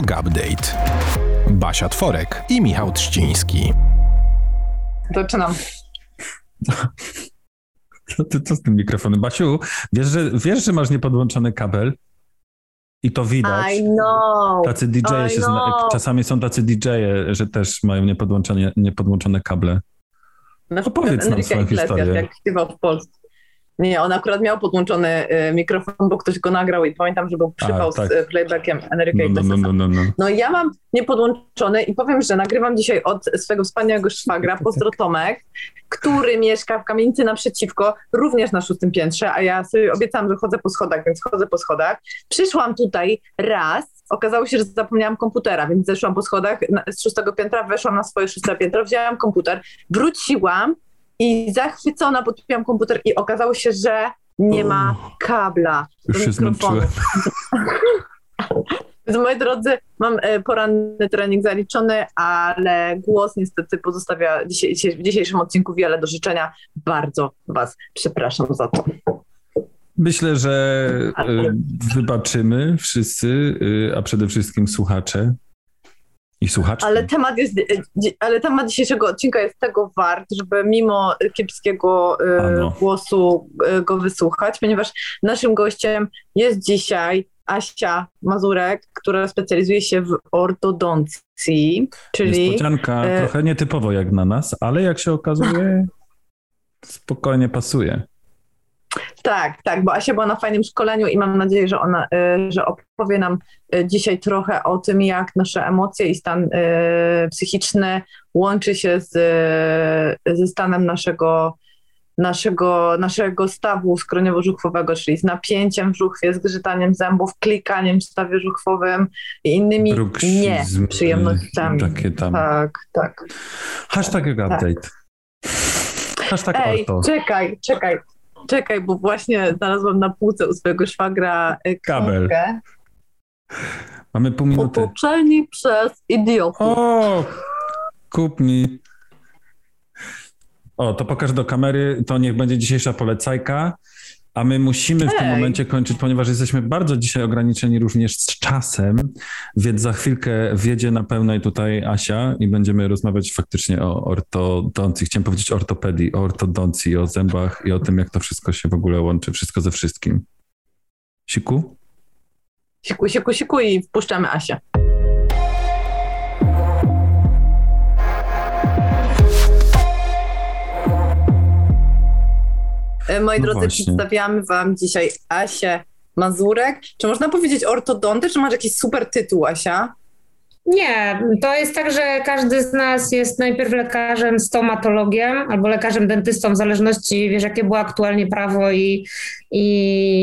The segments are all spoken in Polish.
Yoga Update. Basia Tworek i Michał Trzciński. Zaczynam. Co, ty, co z tym mikrofonem? Basiu, wiesz że, wiesz, że masz niepodłączony kabel? I to widać. I know. Tacy DJ-e I się zna, czasami są tacy DJ-e, że też mają niepodłączone, niepodłączone kable. Na Opowiedz nam swoją historię. Jak śpiewał w Polsce. Nie, on akurat miał podłączony y, mikrofon, bo ktoś go nagrał i pamiętam, że był przypał tak. z y, playbackiem Enrique No, no, no, no, no, no. No ja mam niepodłączony i powiem, że nagrywam dzisiaj od swojego wspaniałego szwagra, pozdro Tomek, który mieszka w kamienicy naprzeciwko, również na szóstym piętrze, a ja sobie obiecałam, że chodzę po schodach, więc chodzę po schodach. Przyszłam tutaj raz, okazało się, że zapomniałam komputera, więc zeszłam po schodach z szóstego piętra, weszłam na swoje szóste piętro, wzięłam komputer, wróciłam i zachwycona podpiłam komputer i okazało się, że nie ma kabla do Już się mikrofonu. zmęczyłem. Więc moi drodzy, mam e, poranny trening zaliczony, ale głos niestety pozostawia w dzisiejszym odcinku wiele do życzenia. Bardzo Was przepraszam za to. Myślę, że y, wybaczymy wszyscy, y, a przede wszystkim słuchacze i słuchaczki. Ale temat, jest, e, ale temat dzisiejszego odcinka jest tego wart, żeby mimo kiepskiego Ano. głosu e, go wysłuchać, ponieważ naszym gościem jest dzisiaj Asia Mazurek, która specjalizuje się w ortodoncji, czyli Niespodzianka trochę nietypowo jak na nas, ale jak się okazuje, spokojnie pasuje. Tak, tak, bo Asia była na fajnym szkoleniu i mam nadzieję, że ona, y, że opowie nam y, dzisiaj trochę o tym, jak nasze emocje i stan y, psychiczny łączy się z, ze stanem naszego, naszego, naszego stawu skroniowo-żuchwowego, czyli z napięciem w żuchwie, zgrzytaniem zębów, klikaniem w stawie żuchwowym i innymi nieprzyjemnościami. Takie tam. Tak, tak. Hashtag yoga update. Hashtag Ej, czekaj, czekaj, czekaj, bo właśnie znalazłam na półce u swojego szwagra y, Kabel. książkę. Mamy pół minuty. Otoczeni przez idiotów. O, kup mi. O, to pokaż do kamery, to niech będzie dzisiejsza polecajka. A my musimy w tym momencie kończyć, ponieważ jesteśmy bardzo dzisiaj ograniczeni również z czasem, więc za chwilkę wjedzie na pełnej tutaj Asia i będziemy rozmawiać faktycznie o ortodoncji. Chciałem powiedzieć ortopedii, o ortodoncji, o zębach i o tym, jak to wszystko się w ogóle łączy, wszystko ze wszystkim. Siku? Siku, siku, siku i wpuszczamy Asię. Moi No drodzy, właśnie. przedstawiamy Wam dzisiaj Asię Mazurek. Czy można powiedzieć ortodonty, czy masz jakiś super tytuł, Asia? Nie, to jest tak, że każdy z nas jest najpierw lekarzem stomatologiem albo lekarzem dentystą, w zależności wiesz, jakie było aktualnie prawo i, i,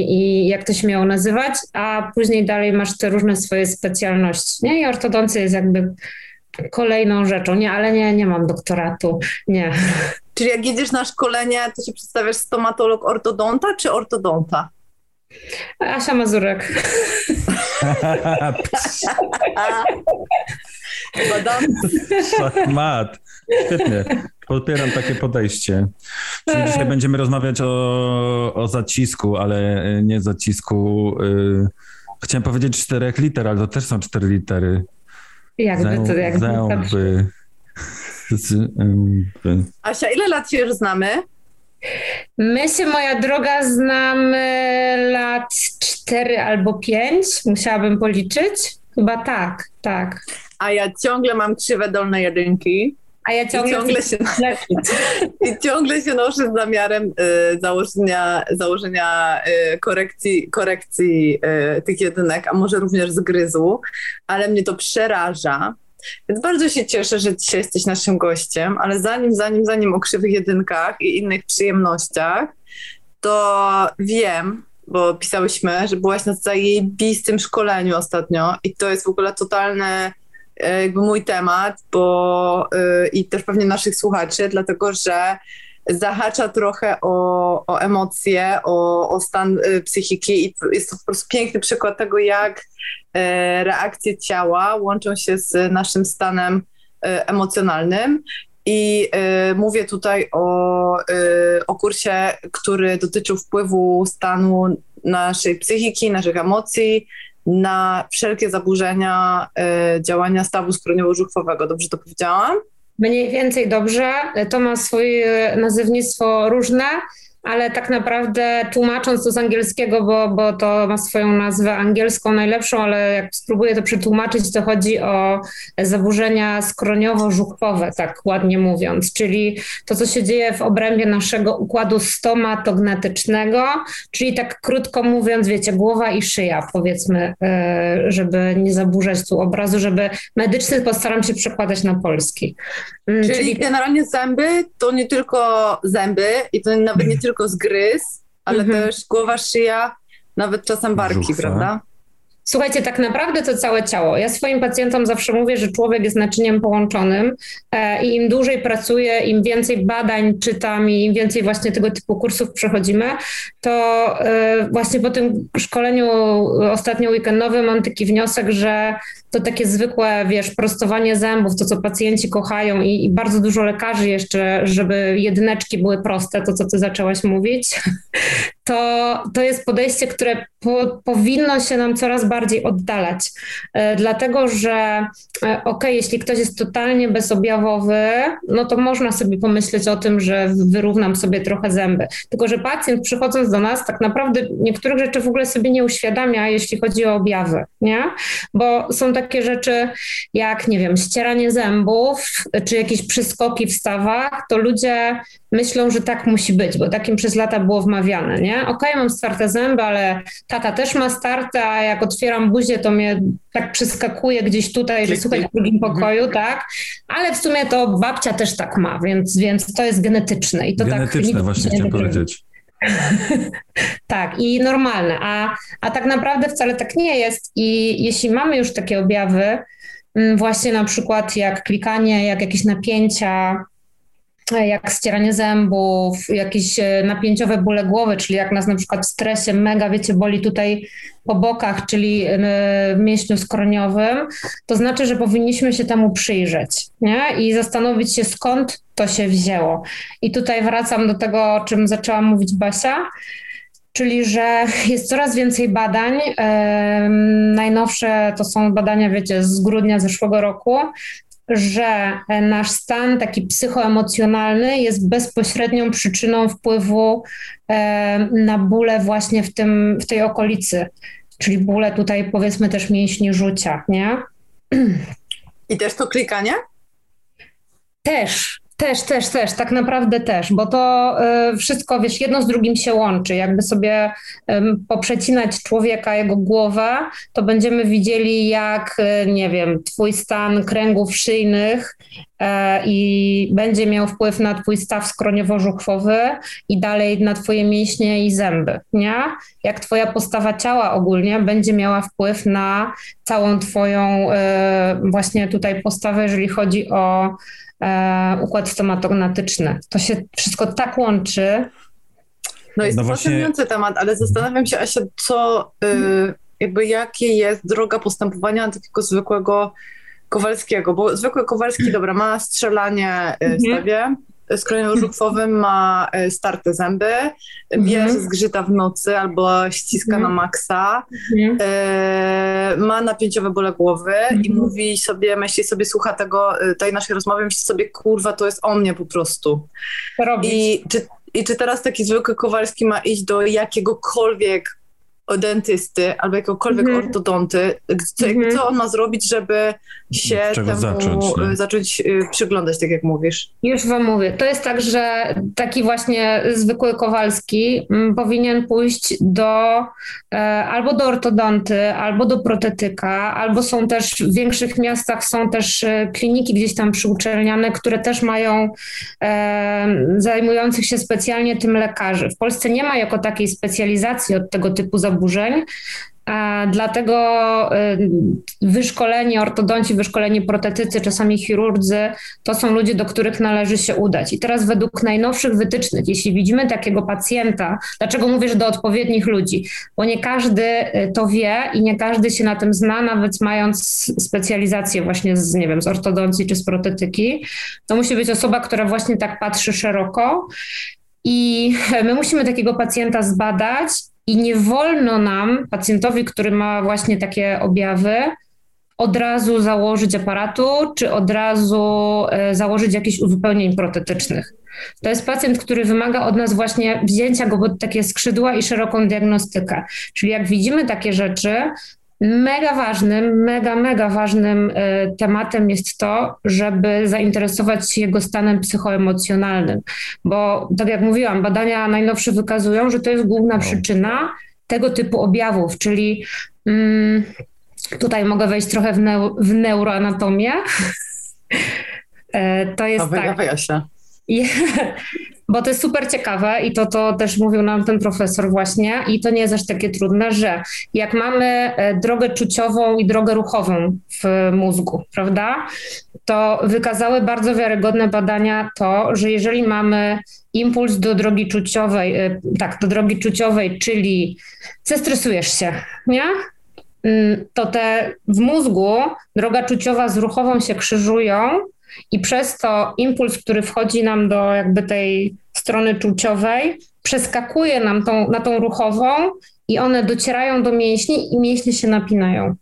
i jak to się miało nazywać, a później dalej masz te różne swoje specjalności. Nie? I ortodoncja jest jakby kolejną rzeczą. Nie, ale nie, nie mam doktoratu. Nie. Czyli jak jedziesz na szkolenie, to się przedstawiasz stomatolog ortodonta czy ortodonta? Asia Mazurek. Badam. Szachmat. Świetnie. Popieram takie podejście. Czyli dzisiaj będziemy rozmawiać o, o zacisku, ale nie zacisku. Y, chciałem powiedzieć czterech liter, ale to też są cztery litery. Jakby to, jakby to Zęby. Asia, ile lat się już znamy? My się, moja droga, znamy lat cztery albo pięć. Musiałabym policzyć. Chyba tak, tak. A ja ciągle mam krzywe dolne jedynki. A ja I ciągle, ciągle się, I ciągle się noszę z zamiarem y, założenia, założenia y, korekcji, korekcji y, tych jedynek, a może również zgryzu, ale mnie to przeraża. Więc bardzo się cieszę, że dzisiaj jesteś naszym gościem, ale zanim, zanim, zanim o krzywych jedynkach i innych przyjemnościach, to wiem, bo pisałyśmy, że byłaś na zajebistym szkoleniu ostatnio i to jest w ogóle totalny e, jakby mój temat, bo y, i też pewnie naszych słuchaczy, dlatego że zahacza trochę o, o emocje, o, o stan y, psychiki i jest to po prostu piękny przykład tego, jak e, reakcje ciała łączą się z naszym stanem e, emocjonalnym. I y, mówię tutaj o, o kursie, który dotyczył wpływu stanu naszej psychiki, naszych emocji na wszelkie zaburzenia działania stawu skroniowo-żuchwowego. Dobrze to powiedziałam? Mniej więcej dobrze. To ma swoje nazewnictwo różne ale tak naprawdę tłumacząc to z angielskiego, bo, bo to ma swoją nazwę angielską najlepszą, ale jak spróbuję to przetłumaczyć, to chodzi o zaburzenia skroniowo-żuchwowe, tak ładnie mówiąc, czyli to, co się dzieje w obrębie naszego układu stomatognetycznego, czyli tak krótko mówiąc, wiecie, głowa i szyja, powiedzmy, e, żeby nie zaburzać tu obrazu, żeby medyczny postaram się przekładać na polski. Mm, czyli, czyli generalnie zęby to nie tylko zęby i to nawet nie tylko tylko zgryz, ale mhm. też głowa, szyja, nawet czasem barki, prawda? Słuchajcie, tak naprawdę to całe ciało. Ja swoim pacjentom zawsze mówię, że człowiek jest naczyniem połączonym e, i im dłużej pracuję, im więcej badań czytam i im więcej właśnie tego typu kursów przechodzimy, to e, właśnie po tym szkoleniu ostatnio weekendowym mam taki wniosek, że to takie zwykłe, wiesz, prostowanie zębów, to co pacjenci kochają i, i, bardzo dużo lekarzy jeszcze, żeby jedyneczki były proste, to co ty zaczęłaś mówić, to, to jest podejście, które po, powinno się nam coraz bardziej oddalać. E, dlatego, że e, ok, jeśli ktoś jest totalnie bezobjawowy, no to można sobie pomyśleć o tym, że wyrównam sobie trochę zęby. Tylko, że pacjent przychodząc do nas tak naprawdę niektórych rzeczy w ogóle sobie nie uświadamia, jeśli chodzi o objawy, nie? Bo są takie rzeczy jak, nie wiem, ścieranie zębów, czy jakieś przyskoki w stawach, to ludzie myślą, że tak musi być, bo takim przez lata było wmawiane, nie? Okej, okay, mam starte zęby, ale tata też ma starte, a jak otwieram buzię, to mnie tak przeskakuje gdzieś tutaj, że słuchaj w drugim mhm. pokoju, tak? Ale w sumie to babcia też tak ma, więc, więc to jest genetyczne. I to tak genetyczne tak, właśnie chciałem powiedzieć. tak, i normalne, a, a tak naprawdę wcale tak nie jest. I jeśli mamy już takie objawy, mm, właśnie na przykład jak klikanie, jak jakieś napięcia, jak ścieranie zębów, jakieś e, napięciowe bóle głowy, czyli jak nas na przykład w stresie mega, wiecie, boli tutaj po bokach, czyli e, w mięśniu skroniowym, to znaczy, że powinniśmy się temu przyjrzeć nie? i zastanowić się, skąd to się wzięło. I tutaj wracam do tego, o czym zaczęła mówić Basia, czyli że jest coraz więcej badań. Najnowsze to są badania, wiecie, z grudnia zeszłego roku, że nasz stan taki psychoemocjonalny jest bezpośrednią przyczyną wpływu na bóle właśnie w, tym, w tej okolicy, czyli bóle tutaj powiedzmy też mięśni rzucia, nie? I też to klikanie? Też, też, też, też, tak naprawdę też, bo to y, wszystko, wiesz, jedno z drugim się łączy. Jakby sobie y, poprzecinać człowieka, jego głowę, to będziemy widzieli, jak, y, nie wiem, twój stan kręgów szyjnych i będzie miał wpływ na twój staw skroniowo-żuchwowy i dalej na twoje mięśnie i zęby, nie? Jak twoja postawa ciała ogólnie będzie miała wpływ na całą twoją właśnie tutaj postawę, jeżeli chodzi o e, układ stomatognatyczny. To się wszystko tak łączy. No jest no to właśnie... fascynujący temat, ale zastanawiam się, Asia, co, y, jakby jakie jest droga postępowania takiego zwykłego Kowalskiego, bo zwykły Kowalski, dobra, ma strzelanie y, mhm. Stawie, skroniowo-żuchwowym ma e, starte zęby, wie, że zgrzyta w nocy albo ściska na mhm. maksa, mhm. e, ma napięciowe bóle głowy i mhm. mówi sobie, myśli sobie, słucha tego, e, tej naszej rozmowy, myśli sobie, kurwa, to jest o mnie po prostu. I czy, I czy teraz taki zwykły Kowalski ma iść do jakiegokolwiek dentysty albo jakiegokolwiek mm. ortodonty, co, mm. co on ma zrobić, żeby się temu zacząć, zacząć y, przyglądać, tak jak mówisz? Już wam mówię. To jest tak, że taki właśnie zwykły Kowalski mm, powinien pójść do e, albo do ortodonty, albo do protetyka, albo są też w większych miastach są też e, kliniki gdzieś tam przyuczelniane, które też mają e, zajmujących się specjalnie tym lekarzy. W Polsce nie ma jako takiej specjalizacji od tego typu zaburzeń zaburzeń. Dlatego y, wyszkoleni ortodonci, wyszkoleni protetycy, czasami chirurdzy, to są ludzie, do których należy się udać. I teraz według najnowszych wytycznych, jeśli widzimy takiego pacjenta, dlaczego mówię, że do odpowiednich ludzi? Bo nie każdy y, to wie i nie każdy się na tym zna, nawet mając specjalizację właśnie z, nie wiem, z ortodoncji czy z protetyki. To musi być osoba, która właśnie tak patrzy szeroko i my musimy takiego pacjenta zbadać i nie wolno nam, pacjentowi, który ma właśnie takie objawy, od razu założyć aparatu, czy od razu e, założyć jakiś uzupełnień protetycznych. To jest pacjent, który wymaga od nas właśnie wzięcia go pod takie skrzydła i szeroką diagnostykę. Czyli jak widzimy takie rzeczy, mega ważnym, mega, mega ważnym e, tematem jest to, żeby zainteresować się jego stanem psychoemocjonalnym. Bo tak jak mówiłam, badania najnowsze wykazują, że to jest główna przyczyna tego typu objawów, czyli mm, tutaj mogę wejść trochę w, neu w neuroanatomię. E, to jest Dawaj, tak. Bo to jest super ciekawe i to, to też mówił nam ten profesor właśnie i to nie jest aż takie trudne, że jak mamy e, drogę czuciową i drogę ruchową w mózgu, prawda, to wykazały bardzo wiarygodne badania to, że jeżeli mamy impuls do drogi czuciowej, e, tak, do drogi czuciowej, czyli zestresujesz się, nie? Mm, to te w mózgu droga czuciowa z ruchową się krzyżują i przez to impuls, który wchodzi nam do jakby tej strony czuciowej, przeskakuje nam tą, na tą ruchową i one docierają do mięśni i mięśnie się napinają.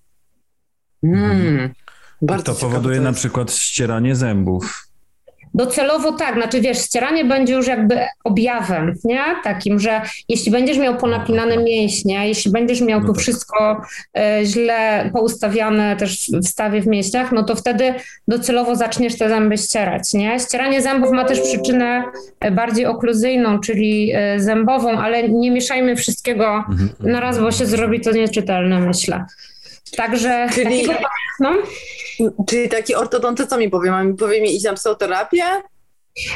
Mm, to powoduje to na przykład ścieranie zębów. Docelowo tak, znaczy wiesz, ścieranie będzie już jakby objawem, nie? Takim, że jeśli będziesz miał ponapinane mięśnie, jeśli będziesz miał no tu tak. wszystko e, źle poustawiane też w stawie w mięśniach, no to wtedy docelowo zaczniesz te zęby ścierać, nie? Ścieranie zębów ma też przyczynę e, bardziej okluzyjną, czyli e, zębową, ale nie mieszajmy wszystkiego mhm. na raz, bo się zrobi to nieczytelne, myślę. Także Czyli... takiego, no. Czyli taki ortodontysta mi powie, mi powie mi iść na psychoterapię?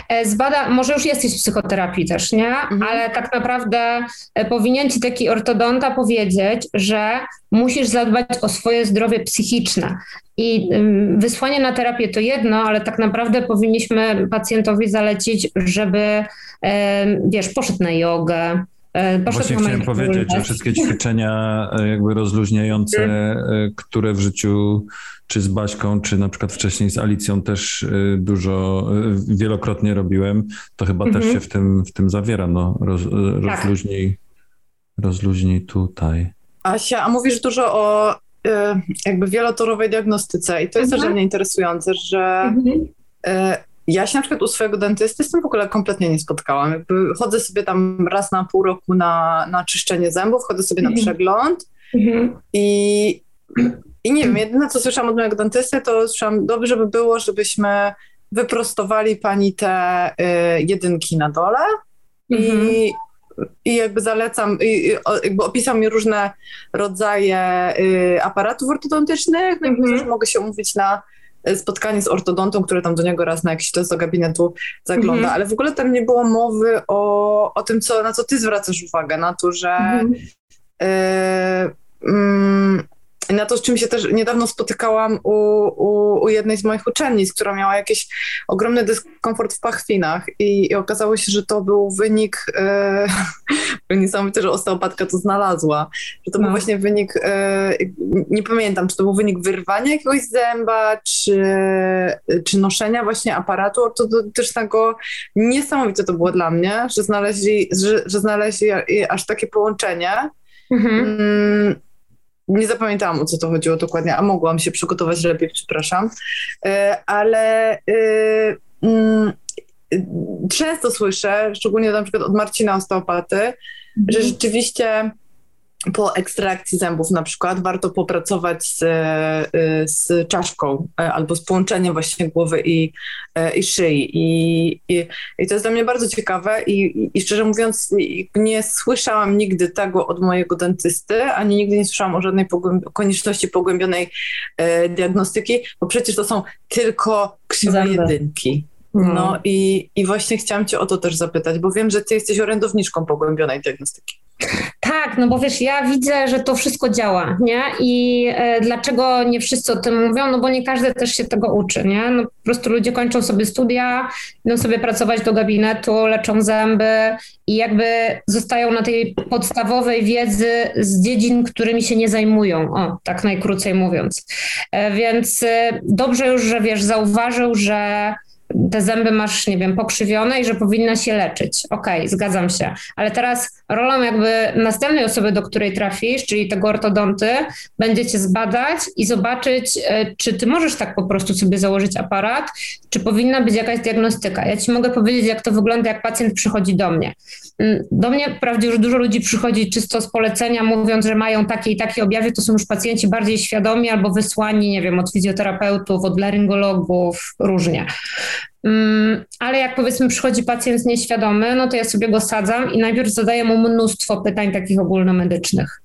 E, zbada, może już jesteś w psychoterapii też, nie? Mhm. Ale tak naprawdę e, powinien ci taki ortodonta powiedzieć, że musisz zadbać o swoje zdrowie psychiczne. I wysłanie na terapię to jedno, ale tak naprawdę powinniśmy pacjentowi zalecić, żeby, wiesz, poszedł na jogę, Właśnie chciałem powiedzieć, że wszystkie ćwiczenia e, jakby rozluźniające, e, które w życiu czy z Baśką, czy na przykład wcześniej z Alicją też dużo, wielokrotnie robiłem, to chyba mhm. też się w tym, w tym zawiera, no, roz, tak. rozluźnij, rozluźnij tutaj. Asia, a mówisz dużo o jakby wielotorowej diagnostyce i to jest mhm. też dla mnie interesujące, że mhm. Ja się na przykład u swojego dentysty z tym w ogóle kompletnie nie spotkałam. Jakby chodzę sobie tam raz na pół roku na, na czyszczenie zębów, chodzę sobie na mhm. przegląd mhm. i, i nie wiem, jedyne co słyszałam od mojego dentysty, to słyszałam, dobrze by było, żebyśmy wyprostowali pani te y, jedynki na dole mhm. i, i jakby zalecam, i, jakby opisał mi różne rodzaje y, aparatów ortodontycznych, no i mhm. mogę się umówić na spotkanie z ortodontą, który tam do niego raz na jakiś czas do gabinetu zagląda, mhm. ale w ogóle tam nie było mowy o, o tym, co, na co ty zwracasz uwagę, na to, że mhm. y, mm, na to, z czym się też niedawno spotykałam u, u, u, jednej z moich uczennic, która miała jakiś ogromny dyskomfort w pachwinach i, i okazało się, że to był wynik, e, niesamowite, że osteopatka to znalazła, że to no. był właśnie wynik, e, nie pamiętam, czy to był wynik wyrwania jakiegoś zęba, czy, czy noszenia właśnie aparatu ortodontycznego. Niesamowite to było dla mnie, że znaleźli, że, że znaleźli aż takie połączenie. Mhm. Mm, nie zapamiętałam o co to chodziło dokładnie, a mogłam się przygotować lepiej, przepraszam. E, ale e, mm, często słyszę, szczególnie na przykład od Marcina Osteopaty, mhm. że rzeczywiście po ekstrakcji zębów na przykład warto popracować z, y, z czaszką e, albo z połączeniem właśnie głowy i, e, i szyi. I, i, I, to jest dla mnie bardzo ciekawe i, i szczerze mówiąc nie słyszałam nigdy tego od mojego dentysty, ani nigdy nie słyszałam o żadnej pogłębi konieczności pogłębionej e, diagnostyki, bo przecież to są tylko krzywe jedynki. No, no i, i właśnie chciałam cię o to też zapytać, bo wiem, że ty jesteś orędowniczką pogłębionej diagnostyki. Tak, no bo wiesz, ja widzę, że to wszystko działa, nie? I e, dlaczego nie wszyscy o tym mówią? No bo nie każdy też się tego uczy, nie? No po prostu ludzie kończą sobie studia, idą sobie pracować do gabinetu, leczą zęby i jakby zostają na tej podstawowej wiedzy z dziedzin, którymi się nie zajmują, o, tak najkrócej mówiąc. E, więc e, dobrze już, że wiesz, zauważył, że te zęby masz, nie wiem, pokrzywione i że powinna się leczyć. Okej, okay, zgadzam się. Ale teraz rolą jakby następnej osoby, do której trafisz, czyli tego ortodonty, będzie cię zbadać i zobaczyć, e, czy ty możesz tak po prostu sobie założyć aparat, czy powinna być jakaś diagnostyka. Ja ci mogę powiedzieć, jak to wygląda, jak pacjent przychodzi do mnie. Do mnie wprawdzie już dużo ludzi przychodzi czysto z polecenia, mówiąc, że mają takie i takie objawy, to są już pacjenci bardziej świadomi albo wysłani, nie wiem, od fizjoterapeutów, od laryngologów, różnie. Mm, ale jak powiedzmy przychodzi pacjent nieświadomy, no to ja sobie go sadzam i najpierw zadaję mu mnóstwo pytań takich ogólnomedycznych.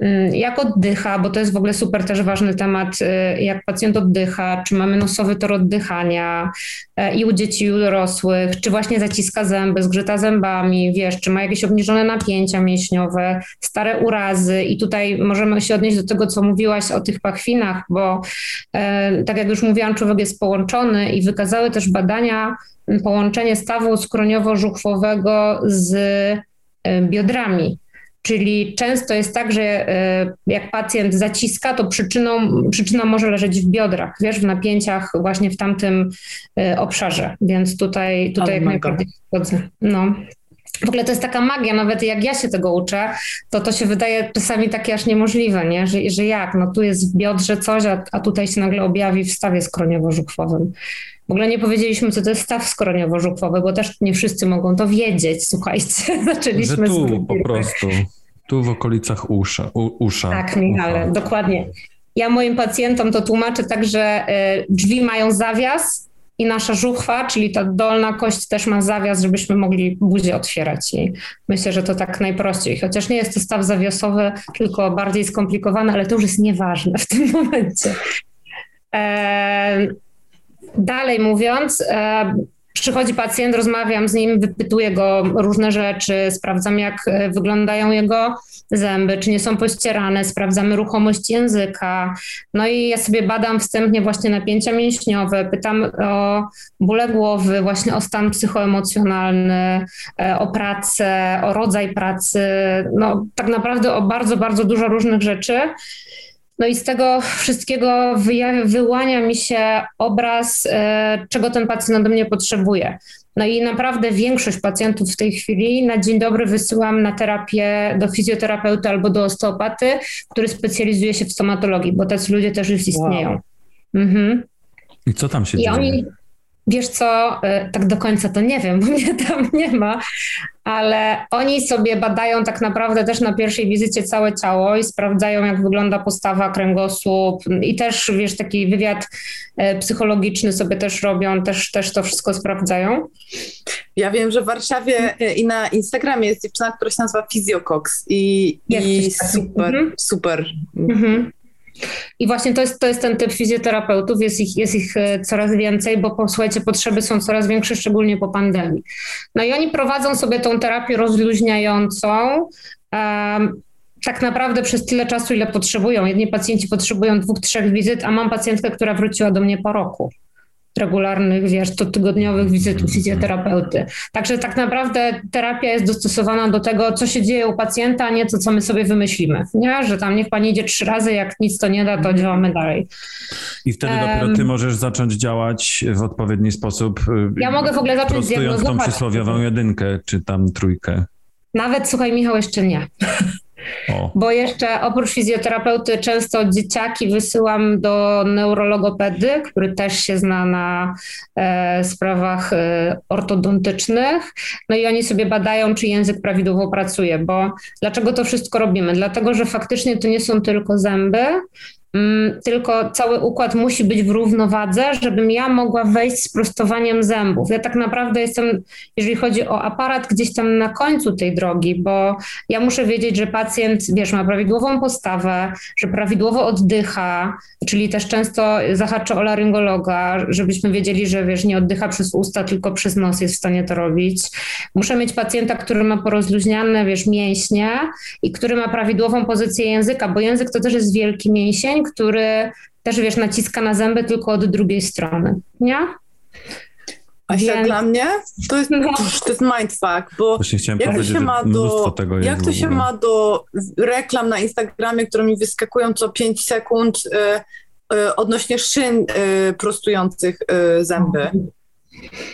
Mm, jak oddycha, bo to jest w ogóle super też ważny temat, y, jak pacjent oddycha, czy mamy nosowy tor oddychania e, i u dzieci, i u dorosłych, czy właśnie zaciska zęby, zgrzyta zębami, wiesz, czy ma jakieś obniżone napięcia mięśniowe, stare urazy i tutaj możemy się odnieść do tego, co mówiłaś o tych pachwinach, bo e, tak jak już mówiłam, człowiek jest połączony i wykazały też badania połączenie stawu skroniowo-żuchwowego z e, biodrami. Czyli często jest tak, że e, jak pacjent zaciska, to przyczyną, przyczyna może leżeć w biodrach, wiesz, w napięciach właśnie w tamtym e, obszarze. Więc tutaj, tutaj jak najbardziej. No. W ogóle to jest taka magia, nawet jak ja się tego uczę, to to się wydaje czasami takie aż niemożliwe, nie? Że, że jak, no tu jest w biodrze coś, a, a tutaj się nagle objawi w stawie skroniowo-żuchwowym. W ogóle nie powiedzieliśmy, co to jest staw skroniowo-żuchwowy, bo też nie wszyscy mogą to wiedzieć, słuchajcie. Zaczęliśmy Że tu po prostu, tu w okolicach usza. U, usza tak, Michale, dokładnie. Ja moim pacjentom to tłumaczę tak, że y, drzwi mają zawias i nasza żuchwa, czyli ta dolna kość też ma zawias, żebyśmy mogli buzię otwierać. I myślę, że to tak najprościej. Chociaż nie jest to staw zawiasowy, tylko bardziej skomplikowany, ale to już jest nieważne w tym momencie. E, Dalej mówiąc, e, przychodzi pacjent, rozmawiam z nim, wypytuję go różne rzeczy, sprawdzam jak e, wyglądają jego zęby, czy nie są pościerane, sprawdzamy ruchomość języka. No i ja sobie badam wstępnie właśnie napięcia mięśniowe, pytam o bóle głowy, właśnie o stan psychoemocjonalny, e, o pracę, o rodzaj pracy, no tak naprawdę o bardzo, bardzo dużo różnych rzeczy. No i z tego wszystkiego wyłania mi się obraz, e, czego ten pacjent ode mnie potrzebuje. No i naprawdę większość pacjentów w tej chwili na dzień dobry wysyłam na terapię do fizjoterapeuty albo do osteopaty, który specjalizuje się w stomatologii, bo tacy ludzie też już istnieją. Wow. Mhm. I co tam się I dzieje? Oni, Wiesz co, e, tak do końca to nie wiem, bo mnie tam nie ma, ale oni sobie badają tak naprawdę też na pierwszej wizycie całe ciało i sprawdzają, jak wygląda postawa, kręgosłup i też, wiesz, taki wywiad e, psychologiczny sobie też robią, też, też to wszystko sprawdzają. Ja wiem, że w Warszawie e, i na Instagramie jest dziewczyna, która się nazywa Physiocox i, i super, mhm. super. Mhm. I właśnie to jest, to jest ten typ fizjoterapeutów, jest ich, jest ich e, coraz więcej, bo posłuchajcie, potrzeby są coraz większe, szczególnie po pandemii. No i oni prowadzą sobie tą terapię rozluźniającą. Um, tak naprawdę przez tyle czasu, ile potrzebują. Jedni pacjenci potrzebują dwóch, trzech wizyt, a mam pacjentkę, która wróciła do mnie po roku regularnych, wiesz, to tygodniowych wizyt u fizjoterapeuty. Także tak naprawdę terapia jest dostosowana do tego, co się dzieje u pacjenta, a nie to, co my sobie wymyślimy. Nie, że tam niech pani idzie trzy razy, jak nic to nie da, to działamy dalej. I wtedy um, dopiero ty możesz zacząć działać w odpowiedni sposób. Ja mogę w ogóle zacząć diagnozować. tą przysłowiową jedynkę, czy tam trójkę. Nawet, słuchaj Michał, jeszcze nie. Bo jeszcze oprócz fizjoterapeuty często dzieciaki wysyłam do neurologopedy, który też się zna na e, sprawach e, ortodontycznych. No i oni sobie badają, czy język prawidłowo pracuje. Bo dlaczego to wszystko robimy? Dlatego, że faktycznie to nie są tylko zęby, tylko cały układ musi być w równowadze, żebym ja mogła wejść z prostowaniem zębów. Ja tak naprawdę jestem, jeżeli chodzi o aparat, gdzieś tam na końcu tej drogi, bo ja muszę wiedzieć, że pacjent, wiesz, ma prawidłową postawę, że prawidłowo oddycha, czyli też często zahaczę o laryngologa, żebyśmy wiedzieli, że wiesz, nie oddycha przez usta, tylko przez nos jest w stanie to robić. Muszę mieć pacjenta, który ma porozluźniane, wiesz, mięśnie i który ma prawidłową pozycję języka, bo język to też jest wielki mięsień, który też, wiesz, naciska na zęby tylko od drugiej strony, nie? Asia, Więc... dla mnie to jest, no. to jest mindfuck, bo jak to się ma do, jak to się ma do reklam na Instagramie, które mi wyskakują co 5 sekund y, y, odnośnie szyn y, prostujących y, zęby.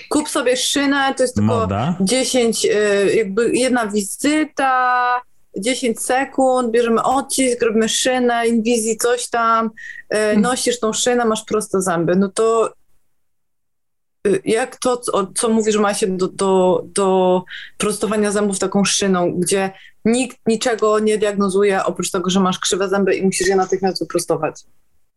kup sobie szynę, to jest tylko Moda. 10, y, jakby jedna wizyta, 10 sekund, bierzemy odcisk, robimy szynę, inwizji, coś tam, y, nosisz tą szynę, masz proste zęby. No to y, jak to, co, co mówisz Masie, do, do, do prostowania zębów taką szyną, gdzie nikt niczego nie diagnozuje, oprócz tego, że masz krzywe zęby i musisz je natychmiast wyprostować.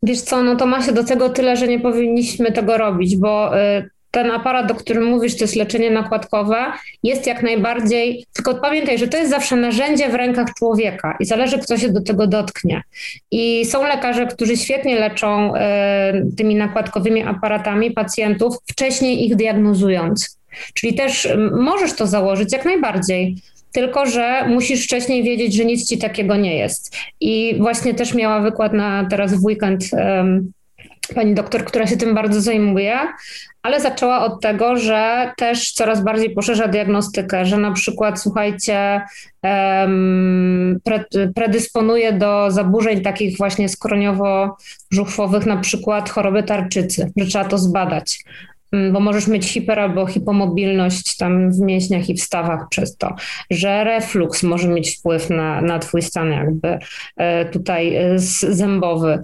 Wiesz co, no to ma się do tego tyle, że nie powinniśmy tego robić, bo y, ten aparat, o którym mówisz, to jest leczenie nakładkowe, jest jak najbardziej, tylko pamiętaj, że to jest zawsze narzędzie w rękach człowieka i zależy, kto się do tego dotknie. I są lekarze, którzy świetnie leczą y, tymi nakładkowymi aparatami pacjentów, wcześniej ich diagnozując. Czyli też możesz to założyć jak najbardziej tylko że musisz wcześniej wiedzieć, że nic ci takiego nie jest. I właśnie też miała wykład na teraz w weekend pani doktor, która się tym bardzo zajmuje, ale zaczęła od tego, że też coraz bardziej poszerza diagnostykę, że na przykład, słuchajcie, pre, predysponuje do zaburzeń takich właśnie skroniowo-żuchwowych, na przykład choroby tarczycy, że trzeba to zbadać bo możesz mieć hiper albo hipomobilność tam w mięśniach i w stawach przez to, że reflux może mieć wpływ na, na twój stan jakby tutaj zębowy.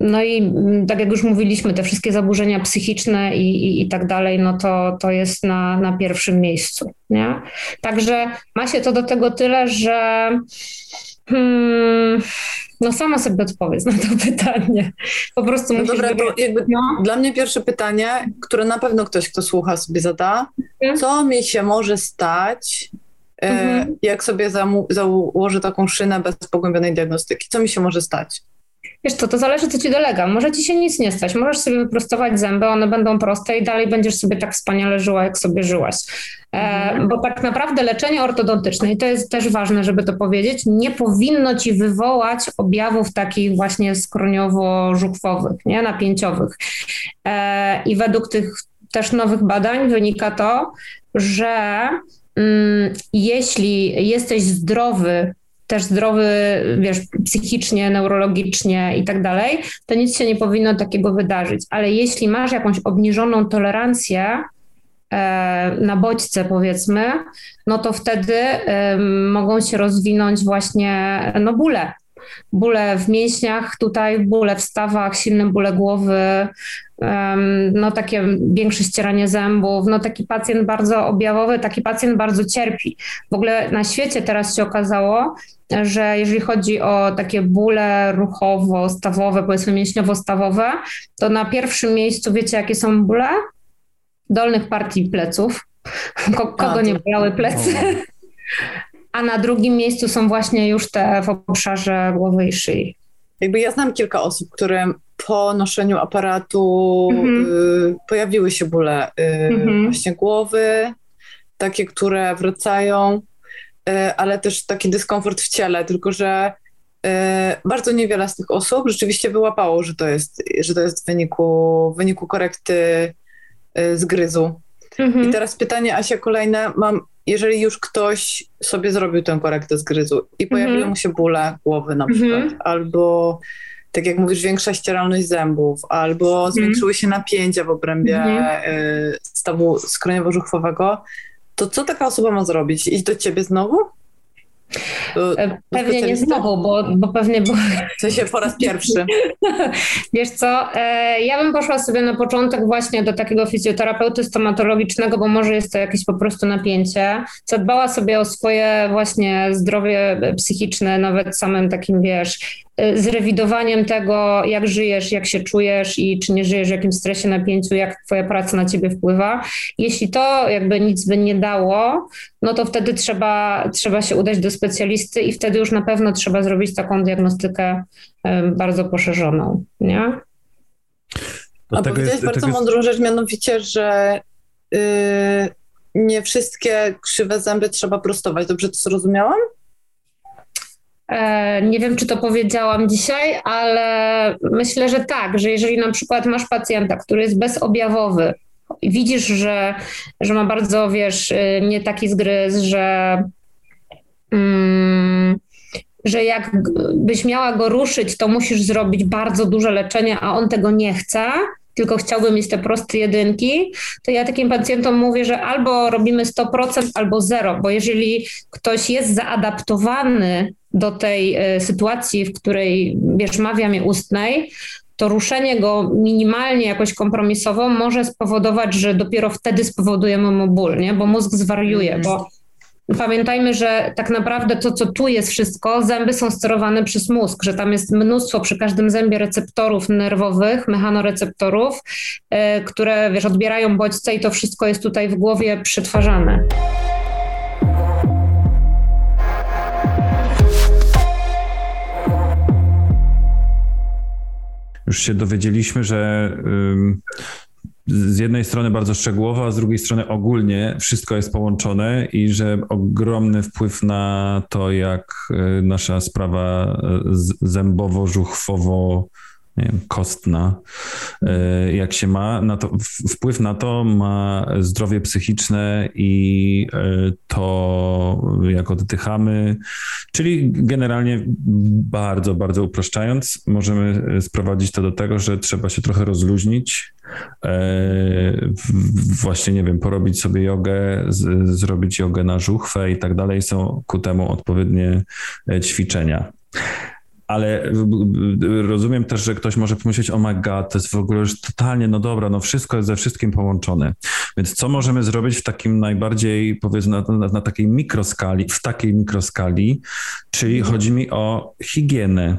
No i tak jak już mówiliśmy, te wszystkie zaburzenia psychiczne i, i, i tak dalej, no to, to jest na, na pierwszym miejscu. Nie? Także ma się to do tego tyle, że Hmm, no sama sobie odpowiedz na to pytanie. Po prostu no. Dobra, jakby no. dla mnie pierwsze pytanie, które na pewno ktoś, kto słucha sobie zada, mhm. co mi się może stać, e, mhm. jak sobie założę taką szynę bez pogłębionej diagnostyki? Co mi się może stać? Wiesz co, to zależy, co ci dolega. Może ci się nic nie stać. Możesz sobie wyprostować zęby, one będą proste i dalej będziesz sobie tak wspaniale żyła, jak sobie żyłaś. E, mhm. bo tak naprawdę leczenie ortodontyczne, i to jest też ważne, żeby to powiedzieć, nie powinno ci wywołać objawów takich właśnie skroniowo-żuchwowych, nie? napięciowych. E, I według tych też nowych badań wynika to, że mm, jeśli jesteś zdrowy też zdrowy, wiesz, psychicznie, neurologicznie i tak dalej, to nic się nie powinno takiego wydarzyć. Ale jeśli masz jakąś obniżoną tolerancję e, na bodźce, powiedzmy, no to wtedy e, mogą się rozwinąć właśnie no, bóle. Bóle w mięśniach, tutaj bóle w stawach, silne bóle głowy, no takie większe ścieranie zębów, no taki pacjent bardzo objawowy, taki pacjent bardzo cierpi. W ogóle na świecie teraz się okazało, że jeżeli chodzi o takie bóle ruchowo-stawowe, powiedzmy mięśniowo-stawowe, to na pierwszym miejscu wiecie, jakie są bóle? Dolnych partii pleców. Kogo nie bolały plecy? A na drugim miejscu są właśnie już te w obszarze głowy i szyi. Jakby ja znam kilka osób, które po noszeniu aparatu mhm. y, pojawiły się bóle y, mhm. właśnie głowy, takie, które wracają. E, ale też taki dyskomfort w ciele, tylko że e, bardzo niewiele z tych osób rzeczywiście wyłapało, że to jest, że to jest w wyniku, w wyniku korekty e, zgryzu. Mhm. I teraz pytanie, Asia, kolejne. Mam, jeżeli już ktoś sobie zrobił tę korektę zgryzu i pojawiły mhm. mu się bóle głowy na przykład, mhm. albo tak jak mówisz, większa ścieralność zębów, albo mhm. zwiększyły się napięcia w obrębie mhm. stawu skroniowo-żuchwowego, to co taka osoba ma zrobić? Iść do ciebie znowu? Do, e, pewnie nie znowu, bo, bo pewnie... Bo... W sensie po raz pierwszy. Wiesz co, e, ja bym poszła sobie na początek właśnie do takiego fizjoterapeuty stomatologicznego, bo może jest to jakieś po prostu napięcie. Zadbała sobie o swoje właśnie zdrowie psychiczne, nawet samym takim, wiesz, Y, zrewidowaniem tego, jak żyjesz, jak się czujesz i czy nie żyjesz w jakimś stresie, napięciu, jak twoja praca na ciebie wpływa. Jeśli to jakby nic by nie dało, no to wtedy trzeba, trzeba się udać do specjalisty i wtedy już na pewno trzeba zrobić taką diagnostykę bardzo poszerzoną, nie? A powiedziałeś bardzo jest... mądrą rzecz, mianowicie, że yy, nie wszystkie krzywe zęby trzeba prostować. Dobrze to zrozumiałam? E, nie wiem, czy to powiedziałam dzisiaj, ale myślę, że tak, że jeżeli na przykład masz pacjenta, który jest bezobjawowy, widzisz, że, że ma bardzo, wiesz, y, nie taki zgryz, że, mm, że jak byś miała go ruszyć, to musisz zrobić bardzo duże leczenie, a on tego nie chce, tylko chciałby mieć te proste jedynki, to ja takim pacjentom mówię, że albo robimy 100%, albo zero, bo jeżeli ktoś jest zaadaptowany do tej e, sytuacji, w której wiesz, ma w jamie ustnej, to ruszenie go minimalnie jakoś kompromisowo może spowodować, że dopiero wtedy spowodujemy mu ból, nie? bo mózg zwariuje, bo Pamiętajmy, że tak naprawdę to, co tu jest wszystko, zęby są sterowane przez mózg, że tam jest mnóstwo przy każdym zębie receptorów nerwowych, mechanoreceptorów, yy, które wiesz, odbierają bodźce i to wszystko jest tutaj w głowie przetwarzane. Już się dowiedzieliśmy, że z jednej strony bardzo szczegółowo, a z drugiej strony ogólnie wszystko jest połączone i że ogromny wpływ na to, jak y, nasza sprawa y, zębowo-żuchwowo wiem, kostna, y, jak się ma, na to, wpływ na to ma zdrowie psychiczne i to, jak oddychamy, czyli generalnie bardzo, bardzo upraszczając, możemy sprowadzić to do tego, że trzeba się trochę rozluźnić, E, właśnie, nie wiem, porobić sobie jogę, z, zrobić jogę na żuchwę i tak dalej, są ku temu odpowiednie e, ćwiczenia. Ale rozumiem też, że ktoś może pomyśleć, o my god, to jest w ogóle już totalnie, no dobra, no wszystko jest ze wszystkim połączone. Więc co możemy zrobić w takim najbardziej, powiedzmy, na, na, na takiej mikroskali, w takiej mikroskali, czyli mhm. chodzi mi o higienę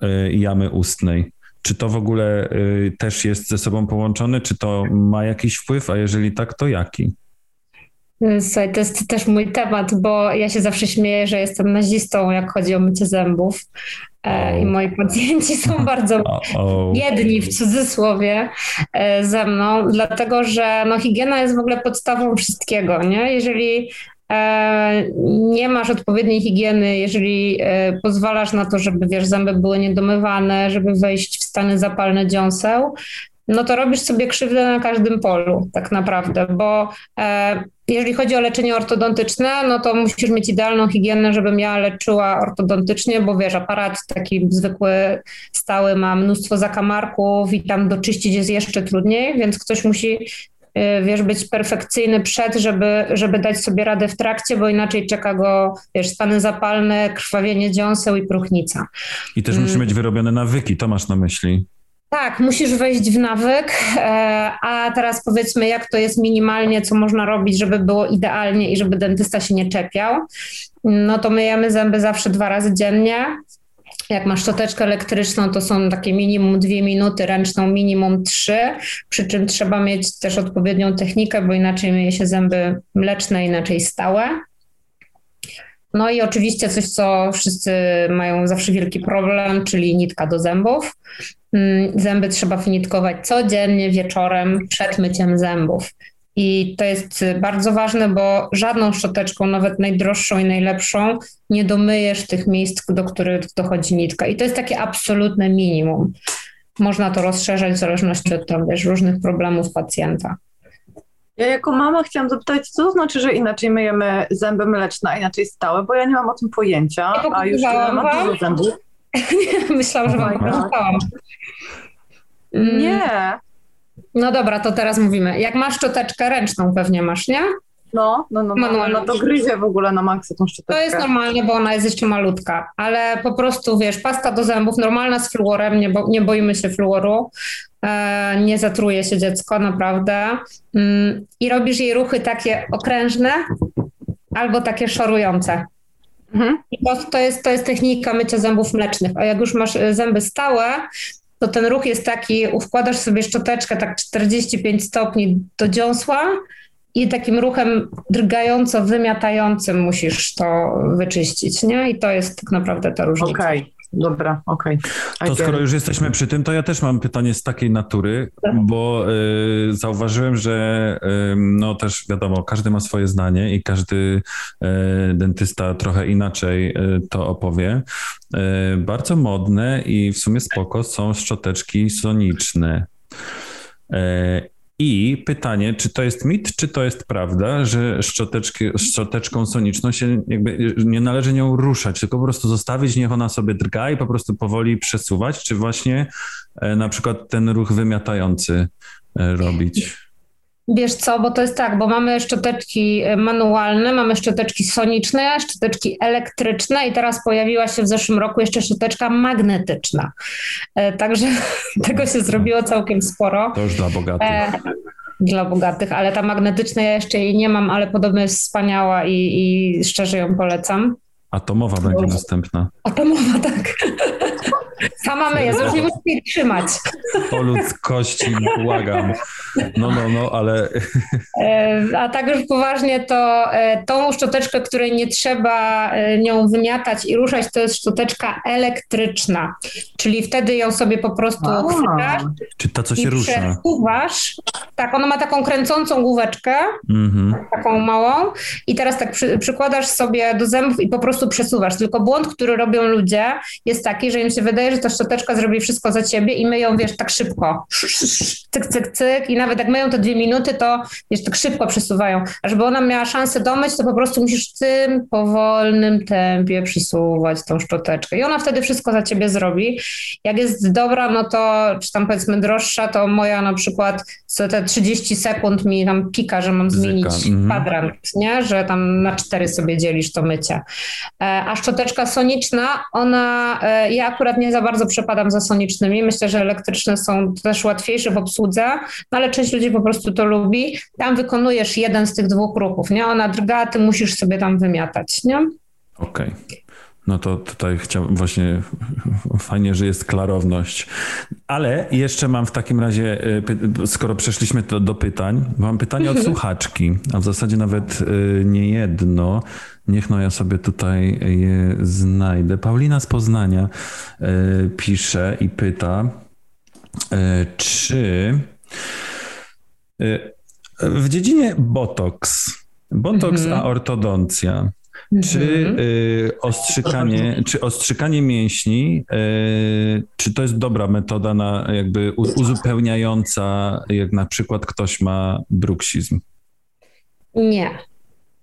e, jamy ustnej. Czy to w ogóle y, też jest ze sobą połączone? Czy to ma jakiś wpływ? A jeżeli tak, to jaki? Słuchaj, to jest też mój temat, bo ja się zawsze śmieję, że jestem nazistą, jak chodzi o mycie zębów. E, I moi pacjenci są bardzo biedni w cudzysłowie e, ze mną, dlatego że no, higiena jest w ogóle podstawą wszystkiego. Nie? Jeżeli E, nie masz odpowiedniej higieny, jeżeli pozwalasz na to, żeby wiesz, zęby były niedomywane, żeby wejść w stany zapalne dziąseł, no to robisz sobie krzywdę na każdym polu, tak naprawdę, bo jeżeli chodzi o leczenie ortodontyczne, no to musisz mieć idealną higienę, żebym ja leczyła ortodontycznie, bo wiesz, aparat taki zwykły, stały ma mnóstwo zakamarków i tam doczyścić jest jeszcze trudniej, więc ktoś musi Y, wiesz, być perfekcyjny przed, żeby, żeby dać sobie radę w trakcie, bo inaczej czeka go, wiesz, stany zapalne, krwawienie dziąseł i próchnica. I też musi mm. mieć wyrobione nawyki, to masz na myśli. Tak, musisz wejść w nawyk, e, a teraz powiedzmy, jak to jest minimalnie, co można robić, żeby było idealnie i żeby dentysta się nie czepiał. No to myjemy zęby zawsze dwa razy dziennie. Jak masz szczoteczkę elektryczną, to są takie minimum dwie minuty, ręczną minimum trzy, przy czym trzeba mieć też odpowiednią technikę, bo inaczej myje się zęby mleczne, inaczej stałe. No i oczywiście coś, co wszyscy mają zawsze wielki problem, czyli nitka do zębów. Mm, zęby trzeba finitkować codziennie wieczorem przed myciem zębów. I to jest bardzo ważne, bo żadną szczoteczką, nawet najdroższą i najlepszą, nie domyjesz tych miejsc, do których dochodzi nitka. I to jest takie absolutne minimum. Można to rozszerzać w zależności od tam, wiesz, różnych problemów pacjenta. Ja jako mama chciałam zapytać, co to znaczy, że inaczej myjemy zęby mleczne, a inaczej stałe, bo ja nie mam o tym pojęcia, a już mam dużo zębów. myślałam, że wam pokazałam. Nie, no dobra, to teraz mówimy. Jak masz szczoteczkę ręczną, pewnie masz, nie? No, no, no, no, no to gryzie w ogóle na maksa tą szczoteczkę. To jest normalnie, bo ona jest jeszcze malutka, ale po prostu, wiesz, pasta do zębów normalna z fluorem, nie, bo, nie boimy się fluoru, e, nie zatruje się dziecko, naprawdę. Mm, I robisz jej ruchy takie okrężne albo takie szorujące. Mhm. To, jest, to jest technika mycia zębów mlecznych. A jak już masz e, zęby stałe, to ten ruch jest taki, wkładasz sobie szczoteczkę tak 45 stopni do dziąsła i takim ruchem drgająco wymiatającym musisz to wyczyścić, nie? I to jest tak naprawdę ta różnica. Okej. Okay. Dobra, okej. Okay. To skoro już jesteśmy przy tym, to ja też mam pytanie z takiej natury, bo y, zauważyłem, że y, no też wiadomo, każdy ma swoje zdanie i każdy y, dentysta trochę inaczej y, to opowie. Y, bardzo modne i w sumie spoko są szczoteczki soniczne. I pytanie, czy to jest mit, czy to jest prawda, że szczoteczką soniczną się jakby nie należy nią ruszać, tylko po prostu zostawić, niech ona sobie drga i po prostu powoli przesuwać, czy właśnie e, na przykład ten ruch wymiatający e, robić? Wiesz co, bo to jest tak, bo mamy szczoteczki e, manualne, mamy szczoteczki soniczne, szczoteczki elektryczne i teraz pojawiła się w zeszłym roku jeszcze szczoteczka magnetyczna. E, także tego się zrobiło całkiem sporo. To już dla bogatych. E, dla bogatych, ale ta magnetyczna ja jeszcze jej nie mam, ale podobno jest wspaniała i, i szczerze ją polecam. Atomowa będzie następna. Atomowa, tak. Sama my, ja już nie muszę jej trzymać. O ludzkości, błagam. No, no, no, ale... E, a tak już poważnie, to e, tą szczoteczkę, której nie trzeba e, nią wymiatać i ruszać, to jest szczoteczka elektryczna. Czyli wtedy ją sobie po prostu chwytasz Czy ta, co się rusza? przesuwasz. Tak, ona ma taką kręcącą główeczkę, mm-hmm. taką małą i teraz tak przy, przykładasz sobie do zębów i po prostu przesuwasz. Tylko błąd, który robią ludzie jest taki, że im się wydaje, że ta szczoteczka zrobi wszystko za ciebie i myją, wiesz, tak szybko. Cyk, cyk, cyk i nawet jak myją te dwie minuty, to wiesz, tak szybko przesuwają. A żeby ona miała szansę domyć, to po prostu musisz w tym powolnym tempie przesuwać tą szczoteczkę i ona wtedy wszystko za ciebie zrobi. Jak jest dobra, no to, czy tam powiedzmy droższa, to moja na przykład co te 30 sekund mi tam pika, że mam zmienić mhm. kwadrant, nie? Że tam na cztery sobie dzielisz to mycie. E, a szczoteczka soniczna, ona, e, ja akurat nie za bardzo przepadam za sonicznymi. Myślę, że elektryczne są też łatwiejsze w obsłudze, no ale część ludzi po prostu to lubi. Tam wykonujesz jeden z tych dwóch ruchów, nie? Ona drga, ty musisz sobie tam wymiatać, nie? Okej. Okay. No to tutaj chciałbym właśnie, fajnie, że jest klarowność. Ale jeszcze mam w takim razie, y, skoro przeszliśmy to do pytań, mam pytanie od słuchaczki, a w zasadzie nawet y, nie jedno. Niech no ja sobie tutaj je znajdę. Paulina z Poznania y, pisze i pyta, czy w dziedzinie botox, botox a mhm. ortodoncja, czy mhm. y, ostrzykanie, czy ostrzykanie mięśni, y, czy to jest dobra metoda na jakby uzupełniająca, jak na przykład ktoś ma bruksizm? Nie.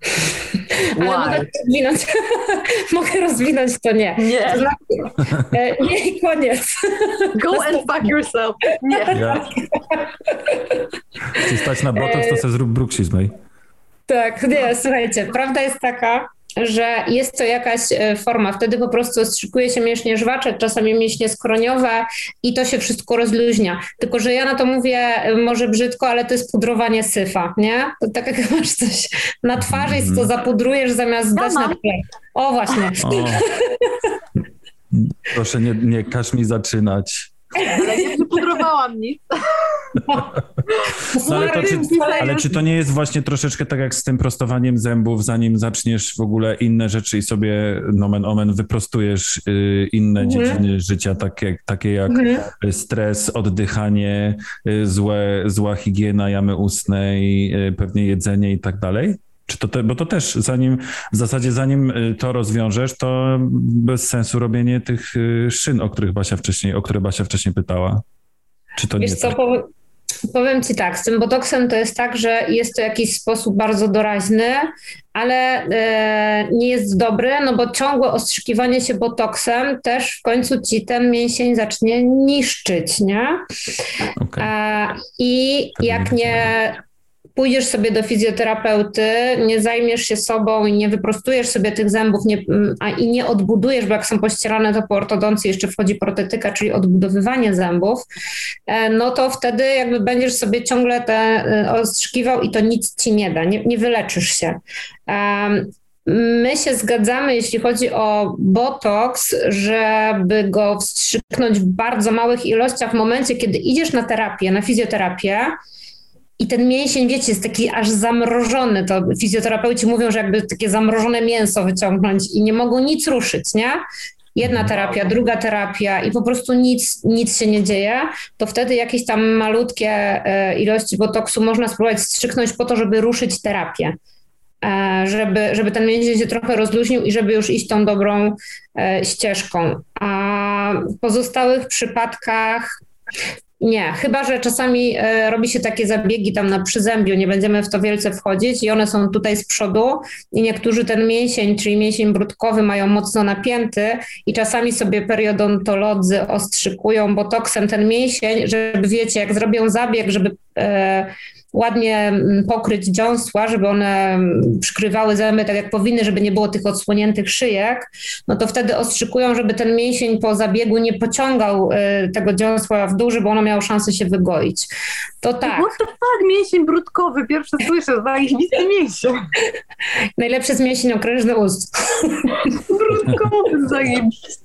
Ale mogę rozwinąć, mogę rozwinąć to nie. Nie. To znaczy, e, nie i koniec. Go and fuck yourself. Nie. Ja. Czy stać na botox, to sobie zrób bruksizm. Tak, nie, słuchajcie, prawda jest taka, że jest to jakaś e, forma. Wtedy po prostu strzykuje się mięśnie żwacze, czasami mięśnie skroniowe i to się wszystko rozluźnia. Tylko, że ja na to mówię e, może brzydko, ale to jest pudrowanie syfa, nie? To tak jak masz coś na twarzy i to zapudrujesz zamiast dać na tle. O, właśnie. O. Proszę, nie, nie każ mi zaczynać. Ale nie wypudrowałam nic. No, ale, to, czy, ale czy to nie jest właśnie troszeczkę tak jak z tym prostowaniem zębów, zanim zaczniesz w ogóle inne rzeczy i sobie nomen omen wyprostujesz y, inne mhm. dziedziny życia, takie, takie jak mhm. stres, oddychanie, y, złe, zła higiena jamy ustnej, y, pewnie jedzenie i tak dalej? Czy to te, bo to też zanim, w zasadzie zanim y, to rozwiążesz, to bez sensu robienie tych y, szyn, o których Basia wcześniej, o które Basia wcześniej pytała. Czy to Wiesz nie co, tak? powiem Ci tak, z tym botoksem to jest tak, że jest to jakiś sposób bardzo doraźny, ale e, nie jest dobry, no bo ciągłe ostrzykiwanie się botoksem też w końcu Ci ten mięsień zacznie niszczyć, nie? Okay. E, I jak nie pójdziesz sobie do fizjoterapeuty, nie zajmiesz się sobą i nie wyprostujesz sobie tych zębów nie, a, i nie odbudujesz, bo jak są pościerane, to po ortodoncji jeszcze wchodzi protetyka, czyli odbudowywanie zębów, e, no to wtedy jakby będziesz sobie ciągle te e, ostrzykiwał i to nic ci nie da, nie, nie wyleczysz się. My się zgadzamy, jeśli chodzi o botox, żeby go wstrzyknąć w bardzo małych ilościach w momencie, kiedy idziesz na terapię, na fizjoterapię, i ten mięsień, wiecie, jest taki aż zamrożony. To fizjoterapeuci mówią, że jakby takie zamrożone mięso wyciągnąć i nie mogą nic ruszyć, nie? Jedna mhm. terapia, druga terapia i po prostu nic, nic się nie dzieje, to wtedy jakieś tam malutkie e, ilości botoksu można spróbować strzyknąć po to, żeby ruszyć terapię. E, żeby, żeby ten mięsień się trochę rozluźnił i żeby już iść tą dobrą e, ścieżką. A w pozostałych przypadkach Nie, chyba że czasami e, robi się takie zabiegi tam na przyzębiu, nie będziemy w to wielce wchodzić i one są tutaj z przodu i niektórzy ten mięsień, czyli mięsień brudkowy mają mocno napięty i czasami sobie periodontolodzy ostrzykują botoksem ten mięsień, żeby wiecie, jak zrobią zabieg, żeby e, ładnie mm, pokryć dziąsła, żeby one mm, przykrywały zęby tak jak powinny, żeby nie było tych odsłoniętych szyjek, no to wtedy ostrzykują, żeby ten mięsień po zabiegu nie pociągał y, tego dziąsła w dół, żeby ono miało szansę się wygoić. To tak. What the fuck, mięsień brudkowy, pierwsze słyszę, zajebisty mięsień. Najlepszy jest mięsień okrężny ust. brudkowy, zajebisty.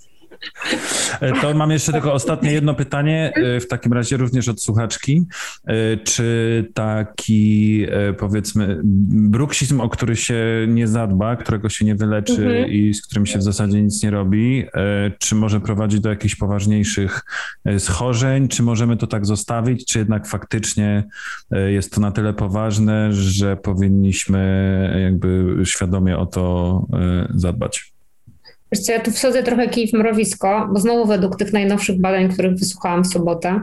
E, to mam jeszcze tylko ostatnie jedno pytanie, e, w takim razie również od słuchaczki. E, czy taki, powiedzmy, bruksizm, o który się nie zadba, którego się nie wyleczy mhm. i z którym się w zasadzie nic nie robi, czy może prowadzić do jakichś poważniejszych schorzeń? Czy możemy to tak zostawić, czy jednak faktycznie jest to na tyle poważne, że powinniśmy jakby świadomie o to zadbać? Wiesz co, ja tu wsadzę trochę kij w mrowisko, bo znowu według tych najnowszych badań, których wysłuchałam w sobotę,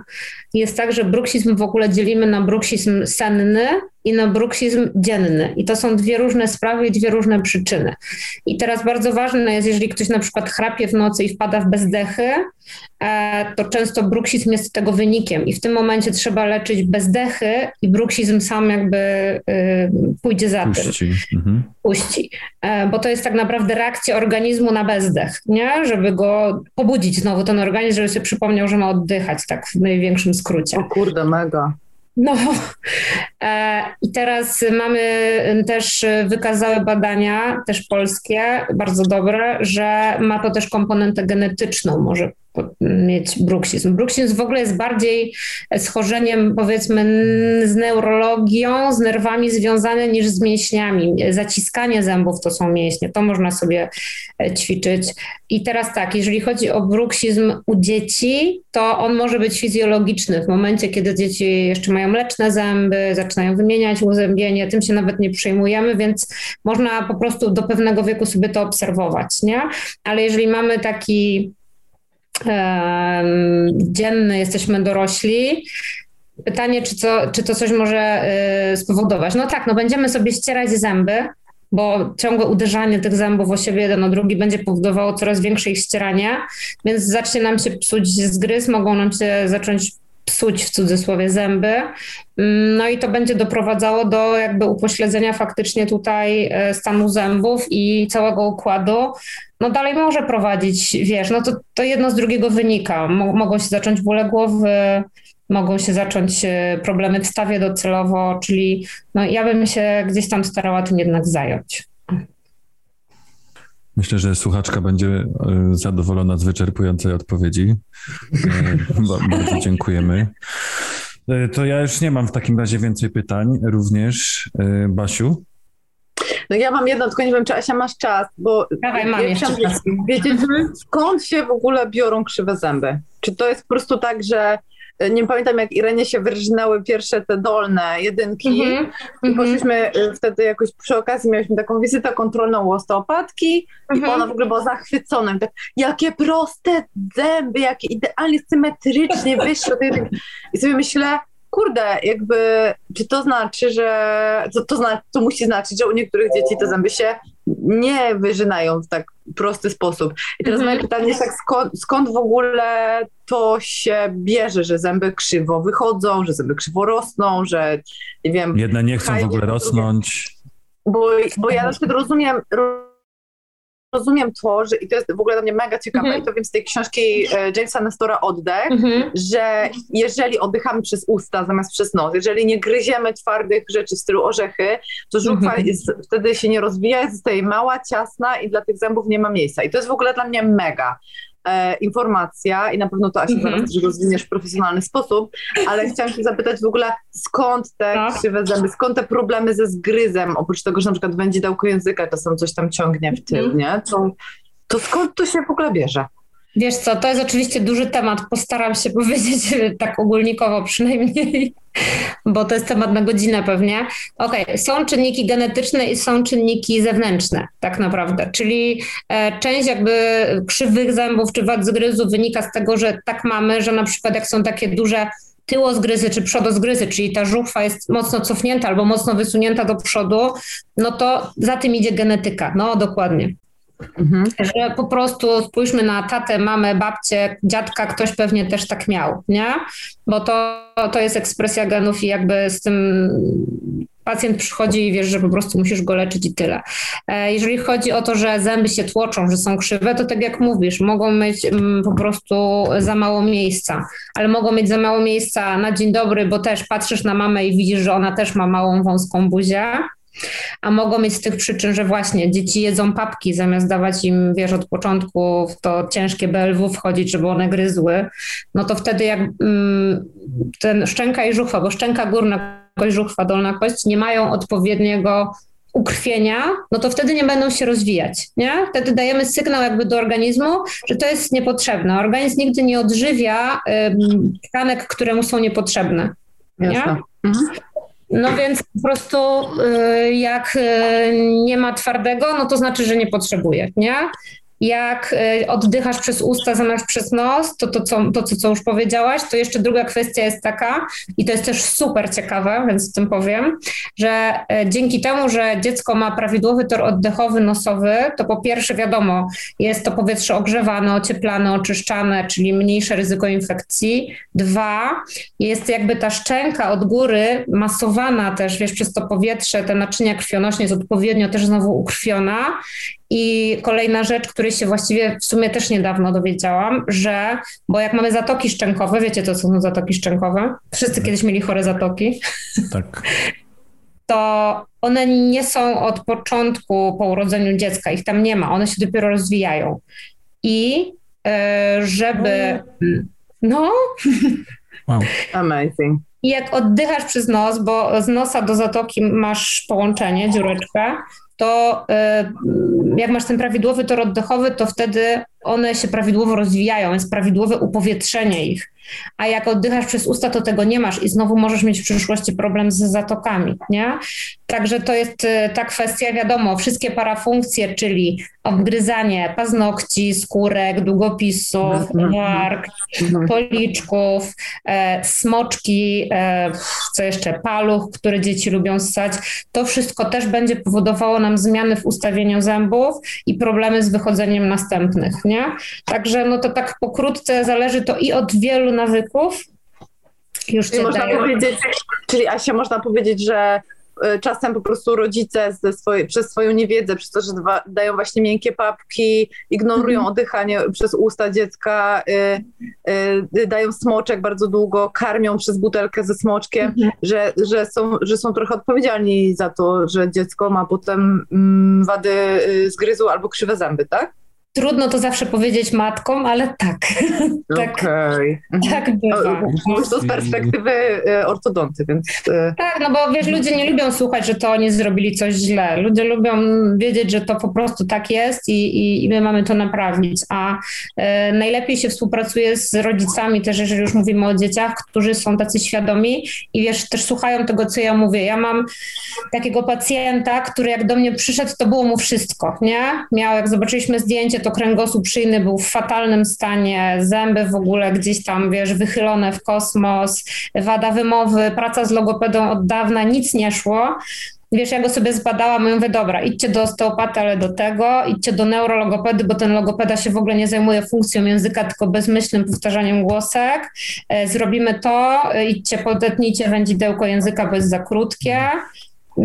jest tak, że bruksizm w ogóle dzielimy na bruksizm senny i na bruksizm dzienny. I to są dwie różne sprawy i dwie różne przyczyny. I teraz bardzo ważne jest, jeżeli ktoś na przykład chrapie w nocy i wpada w bezdechy, e, to często bruksizm jest tego wynikiem i w tym momencie trzeba leczyć bezdechy i bruksizm sam jakby y, pójdzie za Puści. tym. Mhm. Puści. E, bo to jest tak naprawdę reakcja organizmu na bezdech, nie? Żeby go pobudzić znowu ten organizm, żeby sobie przypomniał, że ma oddychać tak w największym skrócie. O kurde, mega. No. E, i teraz mamy też wykazały badania, też polskie, bardzo dobre, że ma to też komponentę genetyczną, może mieć bruksizm. Bruksizm w ogóle jest bardziej schorzeniem, powiedzmy, z neurologią, z nerwami związane niż z mięśniami. Zaciskanie zębów to są mięśnie, to można sobie e, ćwiczyć. I teraz tak, jeżeli chodzi o bruksizm u dzieci, to on może być fizjologiczny w momencie, kiedy dzieci jeszcze mają mleczne zęby, zaczynają wymieniać uzębienie, tym się nawet nie przejmujemy, więc można po prostu do pewnego wieku sobie to obserwować, nie? Ale jeżeli mamy taki dzienny, jesteśmy dorośli. Pytanie, czy, co, czy to coś może y, spowodować? No tak, no będziemy sobie ścierać zęby, bo ciągłe uderzanie tych zębów o siebie jeden o drugi będzie powodowało coraz większe ich ścieranie, więc zacznie nam się psuć zgryz, mogą nam się zacząć psuć w cudzysłowie zęby. No i to będzie doprowadzało do jakby upośledzenia faktycznie tutaj e, stanu zębów i całego układu. No dalej może prowadzić, wiesz, no to, to jedno z drugiego wynika. Mogą się zacząć bóle głowy, mogą się zacząć e, problemy w stawie docelowo, czyli no ja bym się gdzieś tam starała tym jednak zająć. Myślę, że słuchaczka będzie e, zadowolona z wyczerpującej odpowiedzi. E, bardzo dziękujemy. E, to ja już nie mam w takim razie więcej pytań również. Basiu? No ja mam jedno, tylko nie wiem, czy Asia masz czas, bo Dawaj, mam czas. wiedzieć, mhm. skąd się w ogóle biorą krzywe zęby? Czy to jest po prostu tak, że nie pamiętam jak Irenie się wyrżnęły pierwsze te dolne jedynki mm-hmm. i mhm. poszliśmy y, wtedy jakoś przy okazji mieliśmy taką wizytę kontrolną u osteopatki mm-hmm. i mhm. ona w ogóle była zachwycona. I tak, jakie proste zęby, jakie idealnie symetrycznie wyszły. I sobie myślę, kurde, jakby, czy to znaczy, że, to, to, zna, to musi znaczyć, że u niektórych dzieci te zęby się nie wyżynają w tak prosty sposób. I teraz moje mhm. pytanie jest tak, skąd, skąd w ogóle to się bierze, że zęby krzywo wychodzą, że zęby krzywo rosną, że nie wiem... Jedne nie chcą w ogóle rosnąć. Bo, bo ja na przykład rozumiem, rozumiem to, że i to jest w ogóle dla mnie mega ciekawe mm -hmm. i to wiem z tej książki e, Jamesa Nestora Oddech, mm -hmm. że jeżeli oddychamy przez usta zamiast przez nos, jeżeli nie gryziemy twardych rzeczy w stylu orzechy, to żuchwa mm -hmm. jest, wtedy się nie rozwija, zostaje mała, ciasna i dla tych zębów nie ma miejsca. I to jest w ogóle dla mnie mega informacja i na pewno to Asia mm -hmm. zaraz też rozwiniesz w profesjonalny sposób, ale chciałam się zapytać w ogóle skąd te no. krzywe zęby, skąd te problemy ze zgryzem, oprócz tego, że na przykład będzie dałko języka czasem coś tam ciągnie w tył, mm -hmm. nie? To, to skąd to się w ogóle bierze? Wiesz co, to jest oczywiście duży temat. Postaram się powiedzieć tak ogólnikowo przynajmniej, bo to jest temat na godzinę pewnie. Okej, okay. są czynniki genetyczne i są czynniki zewnętrzne, tak naprawdę. Czyli e, część jakby krzywych zębów czy wad zgryzu wynika z tego, że tak mamy, że na przykład jak są takie duże tyłozgryzy czy przodozgryzy, czyli ta żuchwa jest mocno cofnięta albo mocno wysunięta do przodu, no to za tym idzie genetyka. No dokładnie. Mhm. Że po prostu spójrzmy na tatę, mamę, babcię, dziadka, ktoś pewnie też tak miał, nie? Bo to, to jest ekspresja genów i jakby z tym pacjent przychodzi i wiesz, że po prostu musisz go leczyć i tyle. E, jeżeli chodzi o to, że zęby się tłoczą, że są krzywe, to tak jak mówisz, mogą mieć mm, po prostu za mało miejsca, ale mogą mieć za mało miejsca na dzień dobry, bo też patrzysz na mamę i widzisz, że ona też ma małą, wąską buzię a mogą mieć z tych przyczyn, że właśnie dzieci jedzą papki, zamiast dawać im, wiesz, od początku w to ciężkie BLW wchodzić, żeby one gryzły, no to wtedy jak mm, ten szczęka i żuchwa, bo szczęka górna kość, żuchwa dolna kość nie mają odpowiedniego ukrwienia, no to wtedy nie będą się rozwijać, nie? Wtedy dajemy sygnał jakby do organizmu, że to jest niepotrzebne. Organizm nigdy nie odżywia tkanek, które mu są niepotrzebne. Nie? Mhm. No więc po prostu y, jak y, nie ma twardego, no to znaczy, że nie potrzebuje, nie? Jak y, oddychasz przez usta zamiast przez nos, to to, co, to, co już powiedziałaś, to jeszcze druga kwestia jest taka, i to jest też super ciekawe, więc o tym powiem, że y, dzięki temu, że dziecko ma prawidłowy tor oddechowy, nosowy, to po pierwsze wiadomo, jest to powietrze ogrzewane, ocieplane, oczyszczane, czyli mniejsze ryzyko infekcji. Dwa, jest jakby ta szczęka od góry masowana też, wiesz, przez to powietrze, te naczynia krwionośne jest odpowiednio też znowu ukrwiona i kolejna rzecz, której się właściwie w sumie też niedawno dowiedziałam, że, bo jak mamy zatoki szczękowe, wiecie to są zatoki szczękowe? Wszyscy tak. kiedyś mieli chore zatoki. Tak. To one nie są od początku po urodzeniu dziecka, ich tam nie ma, one się dopiero rozwijają. I e, żeby. No. Wow. Amazing. I jak oddychasz przez nos, bo z nosa do zatoki masz połączenie, dziureczkę, to y, jak masz ten prawidłowy tor oddechowy, to wtedy one się prawidłowo rozwijają, jest prawidłowe upowietrzenie ich a jak oddychasz przez usta, to tego nie masz i znowu możesz mieć w przyszłości problem z zatokami, nie? Także to jest y, ta kwestia, wiadomo, wszystkie parafunkcje, czyli obgryzanie paznokci, skórek, długopisów, mhm. warg, mhm. policzków, e, smoczki, e, co jeszcze, paluch, które dzieci lubią ssać, to wszystko też będzie powodowało nam zmiany w ustawieniu zębów i problemy z wychodzeniem następnych, nie? Także no to tak pokrótce zależy to i od wielu nawyków. Już czyli można powiedzieć, czyli Asia, można powiedzieć, że y, czasem po prostu rodzice ze przez swoją niewiedzę, przez to, że dają właśnie miękkie papki, ignorują mm. oddychanie przez usta dziecka, y, y, dają smoczek bardzo długo, karmią przez butelkę ze smoczkiem, mm. że, że, są, że są trochę odpowiedzialni za to, że dziecko ma potem mm, wady y, zgryzu albo krzywe zęby, tak? Trudno to zawsze powiedzieć matkom, ale tak. tak, okay. tak bywa. Mówisz to z perspektywy e, ortodonty, więc... E, tak, no bo wiesz, ludzie nie lubią słuchać, że to oni zrobili coś źle. Ludzie lubią wiedzieć, że to po prostu tak jest i, i, i my mamy to naprawić. A e, najlepiej się współpracuje z rodzicami też, jeżeli już mówimy o dzieciach, którzy są tacy świadomi i wiesz, też słuchają tego, co ja mówię. Ja mam takiego pacjenta, który jak do mnie przyszedł, to było mu wszystko, nie? Miał, jak zobaczyliśmy zdjęcie, to kręgosłup szyjny był w fatalnym stanie, zęby w ogóle gdzieś tam, wiesz, wychylone w kosmos, wada wymowy, praca z logopedą od dawna, nic nie szło. Wiesz, ja go sobie zbadałam i mówię, dobra, idźcie do osteopaty, ale do tego, idźcie do neurologopedy, bo ten logopeda się w ogóle nie zajmuje funkcją języka, tylko bezmyślnym powtarzaniem głosek. E, zrobimy to, e, idźcie, podetnijcie wędzidełko języka, bo jest za krótkie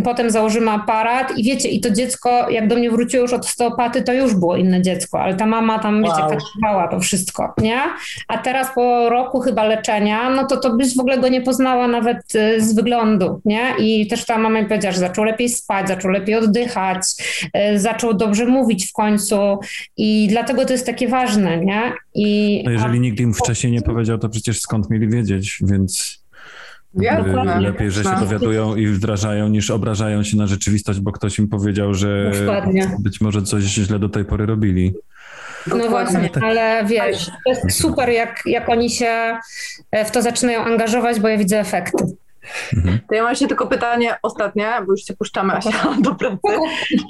potem założymy aparat i wiecie, i to dziecko, jak do mnie wróciło już od osteopaty, to już było inne dziecko, ale ta mama tam, wow. wiecie, kaczowała to wszystko, nie? A teraz po roku chyba leczenia, no to to byś w ogóle go nie poznała nawet y, z wyglądu, nie? I też ta mama mi powiedziała, że zaczął lepiej spać, zaczął lepiej oddychać, y, zaczął dobrze mówić w końcu i dlatego to jest takie ważne, nie? I, no jeżeli a... nikt im wcześniej nie powiedział, to przecież skąd mieli wiedzieć, więc ja, lepiej, że się no. dowiadują i wdrażają, niż obrażają się na rzeczywistość, bo ktoś im powiedział, że Dokładnie. być może coś źle do tej pory robili. No właśnie, ale wiesz, to jest super, jak, jak oni się w to zaczynają angażować, bo ja widzę efekty. Mhm. To ja mam jeszcze tylko pytanie ostatnie, bo już się puszczamy Asia do pracy,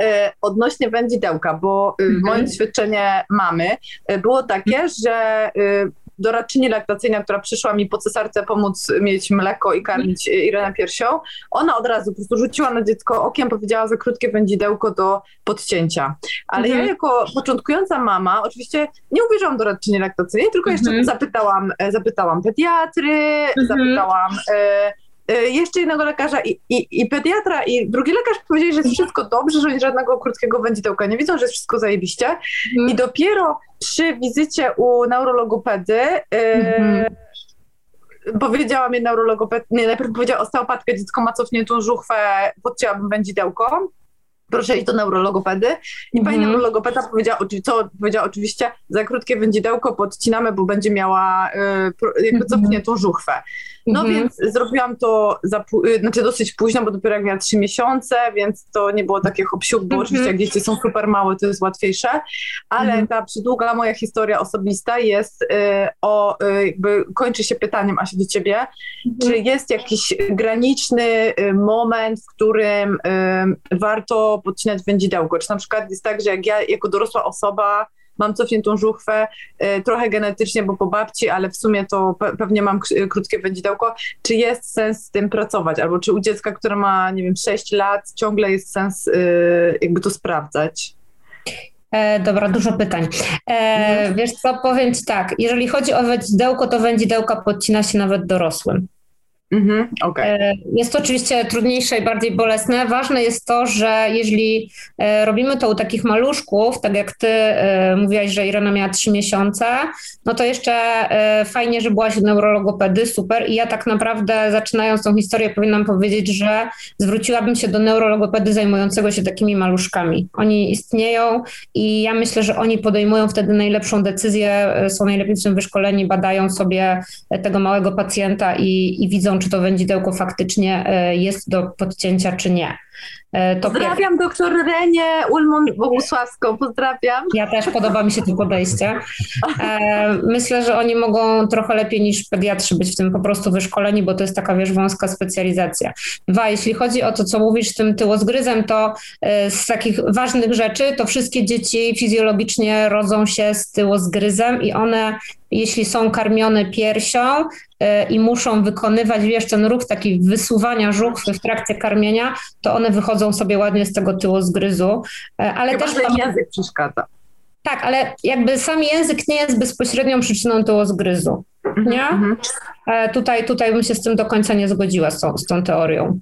e, odnośnie wędzidełka, bo e, mhm. moje doświadczenie mamy e, było takie, że doradczyni laktacyjna, która przyszła mi po cesarce pomóc mieć mleko i karmić Irenę piersią, ona od razu po prostu rzuciła na dziecko okiem, powiedziała za krótkie wędzidełko do podcięcia. Ale mhm. ja jako początkująca mama, oczywiście nie uwierzyłam doradczyni laktacyjnej, tylko jeszcze mhm. zapytałam, e, zapytałam pediatry, mhm. zapytałam e, jeszcze jednego lekarza i, i, i, pediatra i drugi lekarz powiedzieli, że jest wszystko dobrze, że oni żadnego krótkiego wędzidełka nie widzą, że jest wszystko zajebiście. Mhm. I dopiero przy wizycie u neurologopedy mhm. powiedziała mi neurologoped, nie, najpierw powiedziała osteopatkę, dziecko ma cofniętą żuchwę, podcięłabym wędzidełko proszę iść do neurologopedy. I mm pani mhm. neurologopeda powiedziała, co powiedziała oczywiście, za krótkie wędzidełko podcinamy, bo będzie miała y, jakby cofniętą żuchwę. No mhm. więc zrobiłam to za, y, znaczy dosyć późno, bo dopiero jak miałam trzy miesiące, więc to nie było takie hop bo mhm. oczywiście jak dzieci są super małe, to jest łatwiejsze, ale mhm. ta przydługa moja historia osobista jest y, o, jakby kończy się pytaniem, Asia, do ciebie, mhm. czy jest jakiś graniczny moment, w którym warto podcinać wędzidełko, czy na przykład jest tak, że jak ja jako dorosła osoba mam cofniętą żuchwę, y, trochę genetycznie, bo po babci, ale w sumie to pe pewnie mam krótkie wędzidełko. Czy jest sens z tym pracować? Albo czy u dziecka, które ma, nie wiem, 6 lat, ciągle jest sens y, jakby to sprawdzać? E, dobra, dużo pytań. E, mhm. wiesz co, powiem Ci tak, jeżeli chodzi o wędzidełko, to wędzidełka podcina się nawet dorosłym. Mhm, okay. E, jest to oczywiście trudniejsze i bardziej bolesne. Ważne jest to, że jeżeli e, robimy to u takich maluszków, tak jak ty e, mówiłaś, że Irena miała trzy miesiące, no to jeszcze fajnie, że byłaś u neurologopedy, super. I ja tak naprawdę zaczynając tą historię powinnam powiedzieć, że zwróciłabym się do neurologopedy zajmującego się takimi maluszkami. Oni istnieją i ja myślę, że oni podejmują wtedy najlepszą decyzję, są najlepiej w tym wyszkoleni, badają sobie tego małego pacjenta i, i widzą, czy to wędzidełko faktycznie e, jest do podcięcia, czy nie. E, to pozdrawiam pier... doktor Renię Ulmon Bogusławską, pozdrawiam. Ja też, podoba mi się to podejście. E, myślę, że oni mogą trochę lepiej niż pediatrzy być w tym po prostu wyszkoleni, bo to jest taka, wiesz, wąska specjalizacja. Dwa, jeśli chodzi o to, co mówisz z tym tyłozgryzem, to z takich ważnych rzeczy, to wszystkie dzieci fizjologicznie rodzą się z tyłozgryzem i one jeśli są karmione piersią e, i muszą wykonywać, wiesz, ten ruch taki wysuwania żuchwy w trakcie karmienia, to one wychodzą sobie ładnie z tego tyłu zgryzu. E, ale Chyba, też język przeszkadza. Tak, ale jakby sam język nie jest bezpośrednią przyczyną tyłu zgryzu. Nie? Mm -hmm. Tutaj, tutaj bym się z tym do końca nie zgodziła z tą, z tą teorią.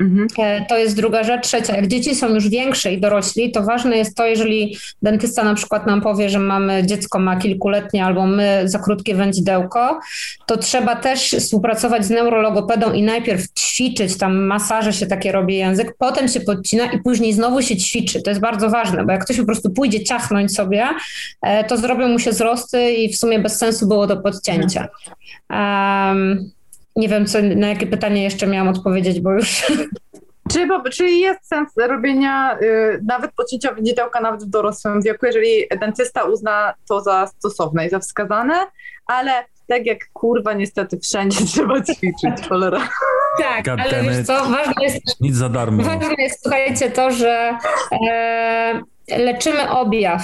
Mhm. E, to jest druga rzecz. Trzecia, jak dzieci są już większe i dorośli, to ważne jest to, jeżeli dentysta na przykład nam powie, że mamy dziecko ma kilkuletnie albo my za krótkie wędzidełko, to trzeba też współpracować z neurologopedą i najpierw ćwiczyć, tam masaże się takie robi język, potem się podcina i później znowu się ćwiczy. To jest bardzo ważne, bo jak ktoś po prostu pójdzie ciachnąć sobie, e, to zrobią mu się wzrosty i w sumie bez sensu było do podcięcia. Um, nie wiem, co, na jakie pytanie jeszcze miałam odpowiedzieć, bo już. Czy, czy jest sens robienia y, nawet pocięcia widzidełka nawet w dorosłym wieku, jeżeli dentysta uzna to za stosowne i za wskazane, ale tak jak kurwa niestety wszędzie trzeba ćwiczyć, cholera. Tak, ale wiesz co, ważne jest... Nic za darmo. Ważne jest, słuchajcie, to, że e, leczymy objaw,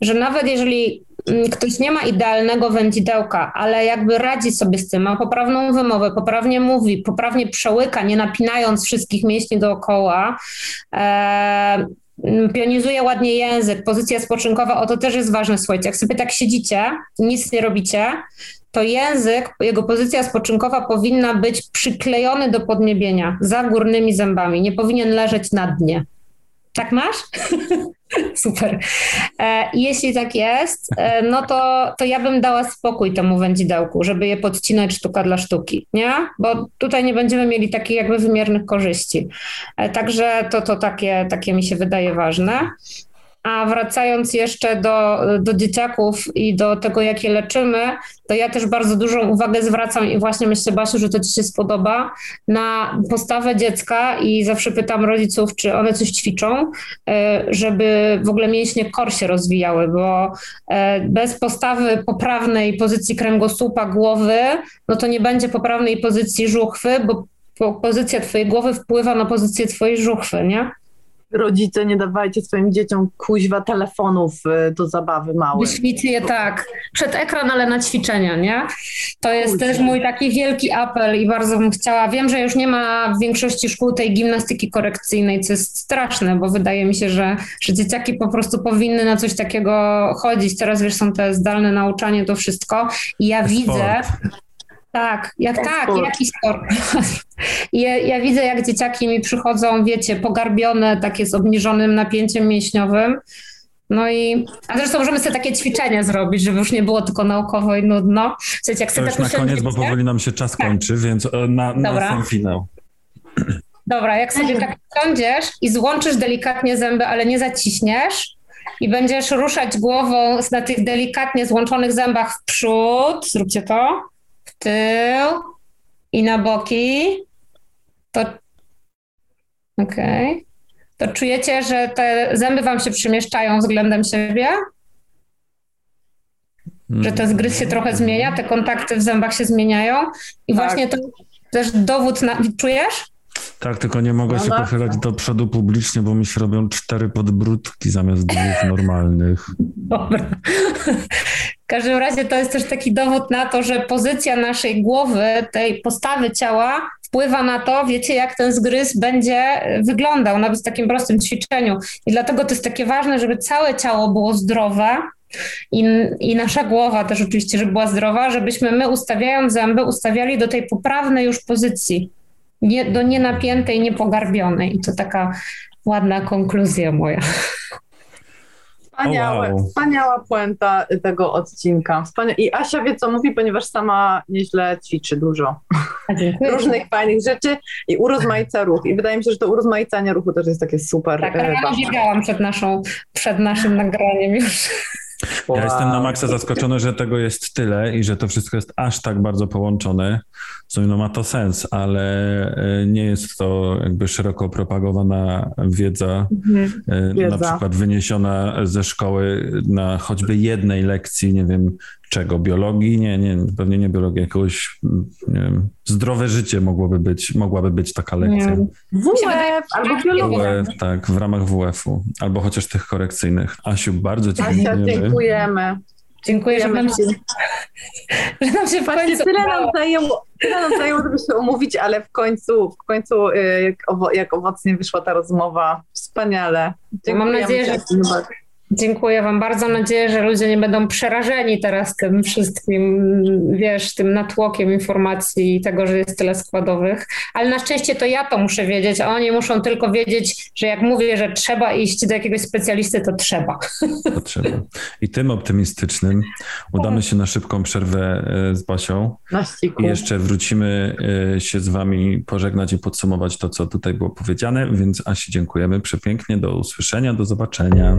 że nawet jeżeli ktoś nie ma idealnego wędzidełka, ale jakby radzi sobie z tym, ma poprawną wymowę, poprawnie mówi, poprawnie przełyka, nie napinając wszystkich mięśni dookoła, e, pionizuje ładnie język, pozycja spoczynkowa, o to też jest ważne, słuchajcie, jak sobie tak siedzicie, nic nie robicie, to język, jego pozycja spoczynkowa powinna być przyklejony do podniebienia, za górnymi zębami, nie powinien leżeć na dnie. Tak masz? Super. E, jeśli tak jest, e, no to, to ja bym dała spokój temu wędzidełku, żeby je podcinać sztuka dla sztuki, nie? Bo tutaj nie będziemy mieli takich jakby wymiernych korzyści. E, także to, to takie, takie mi się wydaje ważne. A wracając jeszcze do, do dzieciaków i do tego, jakie leczymy, to ja też bardzo dużą uwagę zwracam i właśnie myślę, Basiu, że to Ci się spodoba, na postawę dziecka i zawsze pytam rodziców, czy one coś ćwiczą, e, żeby w ogóle mięśnie kor się rozwijały, bo e, bez postawy poprawnej pozycji kręgosłupa głowy, no to nie będzie poprawnej pozycji żuchwy, bo pozycja Twojej głowy wpływa na pozycję Twojej żuchwy, nie? Rodzice, nie dawajcie swoim dzieciom kuźwa telefonów y, do zabawy małej. Wyślijcie je tak, przed ekran, ale na ćwiczenia, nie? To jest też mój taki wielki apel i bardzo bym chciała, wiem, że już nie ma w większości szkół tej gimnastyki korekcyjnej, co jest straszne, bo wydaje mi się, że, że dzieciaki po prostu powinny na coś takiego chodzić. Teraz wiesz, są te zdalne nauczanie, to wszystko i ja Sport. widzę, tak, jak Ten tak, jaki sport. I ja, ja widzę, jak dzieciaki mi przychodzą, wiecie, pogarbione, takie z obniżonym napięciem mięśniowym. No i, a zresztą możemy sobie takie ćwiczenia zrobić, żeby już nie było tylko naukowo i nudno. Słuchajcie, jak To sobie już tak na koniec, bo powoli nam się czas kończy, więc e, na, na Dobra. sam finał. Dobra, jak sobie tak siądziesz i złączysz delikatnie zęby, ale nie zaciśniesz i będziesz ruszać głową na tych delikatnie złączonych zębach w przód, zróbcie to, tył i na boki, to okej. To czujecie, że te zęby wam się przemieszczają względem siebie? Że ten zgryz się trochę zmienia, te kontakty w zębach się zmieniają i Tak. właśnie to też dowód na... Czujesz? Tak, tylko nie mogę No się na- pochylać do przodu publicznie, bo mi się robią cztery podbródki zamiast dwóch normalnych. Dobra. Każdym razie to jest też taki dowód na to, że pozycja naszej głowy, tej postawy ciała wpływa na to, wiecie, jak ten zgryz będzie wyglądał, nawet w takim prostym ćwiczeniu. I dlatego to jest takie ważne, żeby całe ciało było zdrowe. I, I nasza głowa też oczywiście, żeby była zdrowa, żebyśmy my ustawiając zęby, ustawiali do tej poprawnej już pozycji, nie, do nienapiętej, niepogarbionej. I to taka ładna konkluzja moja. Wspaniałe, wow. wspaniała puenta tego odcinka. Wspania- I Asia wie, co mówi, ponieważ sama nieźle ćwiczy dużo. Różnych fajnych rzeczy i urozmaica ruch. I wydaje mi się, że to urozmaicanie ruchu też jest takie super Tak, e, ważne. biegałam przed, naszą, przed naszym nagraniem już. Ja jestem na Wow. maksa zaskoczony, że tego jest tyle i że to wszystko jest aż tak bardzo połączone. W sumie no ma to sens, ale e, nie jest to jakby szeroko propagowana wiedza, e, Wiedza. na przykład wyniesiona ze szkoły na choćby jednej lekcji, nie wiem czego, biologii, nie, nie, pewnie nie biologii, jakiegoś, nie wiem, zdrowe życie mogłoby być, mogłaby być taka lekcja. Nie. WF albo biologia. WF, tak, w ramach WF-u, albo chociaż tych korekcyjnych. Asiu, bardzo Ci Asia, dziękujemy. dziękujemy. Dziękuję, że nam się, że nam się w końcu tyle nam zajęło, tyle nam zajęło, żeby się umówić, ale w końcu, w końcu y, jak, owo, jak owocnie wyszła ta rozmowa. Wspaniale. Dziękujemy nadzieję, że-. Dziękuję Wam bardzo. Mam nadzieję, że ludzie nie będą przerażeni teraz tym wszystkim, wiesz, tym natłokiem informacji i tego, że jest tyle składowych. Ale na szczęście to ja to muszę wiedzieć, a oni muszą tylko wiedzieć, że jak mówię, że trzeba iść do jakiegoś specjalisty, to trzeba. Potrzeba. I tym optymistycznym udamy się na szybką przerwę e, z Basią i jeszcze wrócimy e, się z Wami pożegnać i podsumować to, co tutaj było powiedziane. Więc Asi, dziękujemy przepięknie. Do usłyszenia, do zobaczenia.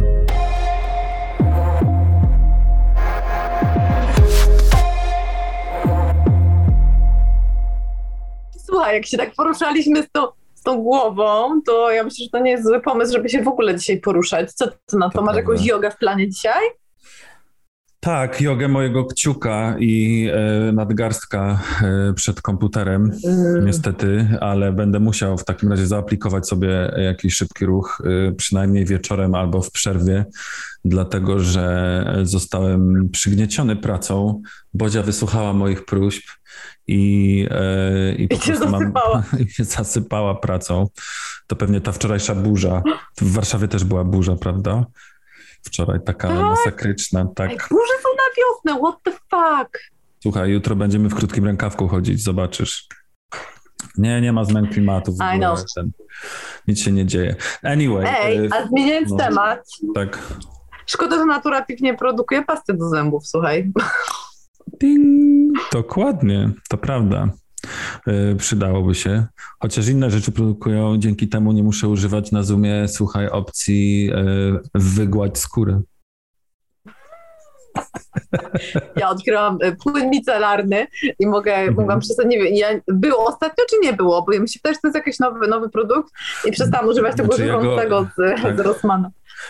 Jak się tak poruszaliśmy z tą, z tą głową, to ja myślę, że to nie jest zły pomysł, żeby się w ogóle dzisiaj poruszać. Co ty na to? Masz jakąś jogę w planie dzisiaj? Tak, jogę mojego kciuka i e, nadgarstka e, przed komputerem. Niestety, ale będę musiał w takim razie zaaplikować sobie jakiś szybki ruch, y, przynajmniej wieczorem albo w przerwie, dlatego że zostałem przygnieciony pracą. Bodzia wysłuchała moich próśb i, e, i po I prostu mam, zasypała. i mnie zasypała pracą. To pewnie ta wczorajsza burza. W Warszawie też była burza, prawda? Wczoraj taka Tak. masakryczna, Ej, tak. burze są na wiosnę, what the fuck? Słuchaj, jutro będziemy w krótkim rękawku chodzić, zobaczysz. Nie, nie ma zmian klimatu. W I ogóle, know. ten, nic się nie dzieje. Anyway, Ej, e, a zmieniając no. temat, tak. szkoda, że Naturative nie produkuje pasty do zębów, słuchaj. Ding. Dokładnie, to prawda. E, Przydałoby się. Chociaż inne rzeczy produkują, dzięki temu nie muszę używać na Zoomie, słuchaj, opcji e, wygładź skórę. Ja odkryłam e, płyn micelarny i mogę, Mhm. mogłam przestać, nie wiem, ja, było ostatnio czy nie było, bo ja mi się że to jest jakiś nowy, nowy produkt i przestałam używać tego Znaczy, ja go- z, tak. z Rossmana.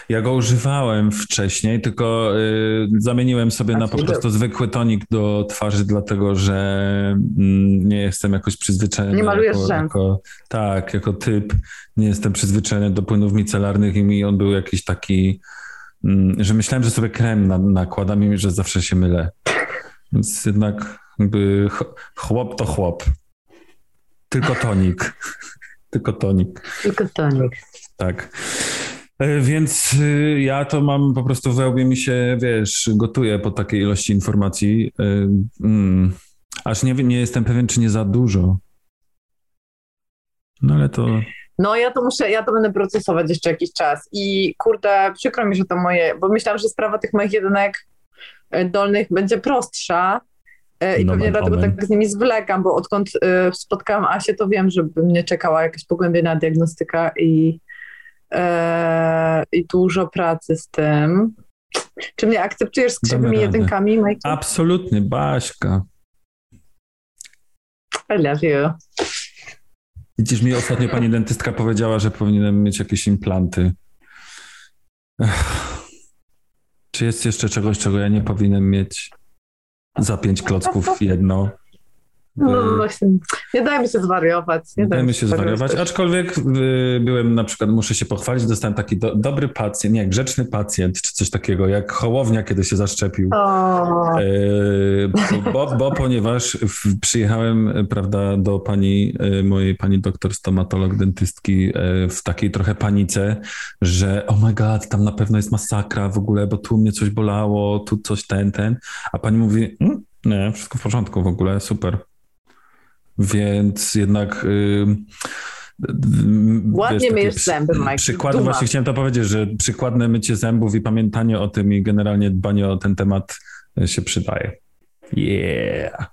Ja go używałem wcześniej, tylko y, zamieniłem sobie na po prostu zwykły tonik do twarzy, dlatego że mm, nie jestem jakoś przyzwyczajony. Nie malujesz jako, rzęs. jako, Tak, jako typ nie jestem przyzwyczajony do płynów micelarnych i mi on był jakiś taki, mm, że myślałem, że sobie krem na, nakładam i że zawsze się mylę. Więc jednak jakby ch- chłop to chłop. Tylko tonik. Tylko tonik. Tylko tonik. Tak. E, Więc y, ja to mam po prostu łbie mi się, wiesz, gotuje po takiej ilości informacji. Y, Mm, aż nie, nie jestem pewien, czy nie za dużo. No ale to. No ja to muszę, ja to będę procesować jeszcze jakiś czas i kurde, przykro mi, że to moje, bo myślałam, że sprawa tych moich jedynek e, dolnych będzie prostsza e, i No, pewnie dlatego omen. tak z nimi zwlekam, bo odkąd e, spotkałam Asię, to wiem, żeby mnie czekała jakaś pogłębiona diagnostyka i, e, i dużo pracy z tym. Czy mnie akceptujesz z krzywymi jedynkami, Mike? Absolutnie, Baśka. I love you. Widzisz, mi ostatnio pani dentystka powiedziała, że powinienem mieć jakieś implanty. Ech. Czy jest jeszcze czegoś, czego ja nie powinienem mieć? Za pięć klocków jedno. No Y, właśnie, nie dajmy się zwariować. Nie dajmy się zwariować, też. aczkolwiek y, byłem na przykład, muszę się pochwalić, dostałem taki do, dobry pacjent, nie, grzeczny pacjent, czy coś takiego, jak Hołownia, kiedy się zaszczepił. O, E, Bo, bo ponieważ przyjechałem, prawda, do pani, e, mojej pani doktor stomatolog, dentystki e, w takiej trochę panice, że oh my god, tam na pewno jest masakra w ogóle, bo tu mnie coś bolało, tu coś ten, ten, a pani mówi, mm, nie, wszystko w porządku w ogóle, super. Więc jednak... y, Ładnie takie myjesz zęby, Mike. Przykłady, Duma. właśnie chciałem to powiedzieć, że przykładne mycie zębów i pamiętanie o tym i generalnie dbanie o ten temat y, się przydaje. Yeah.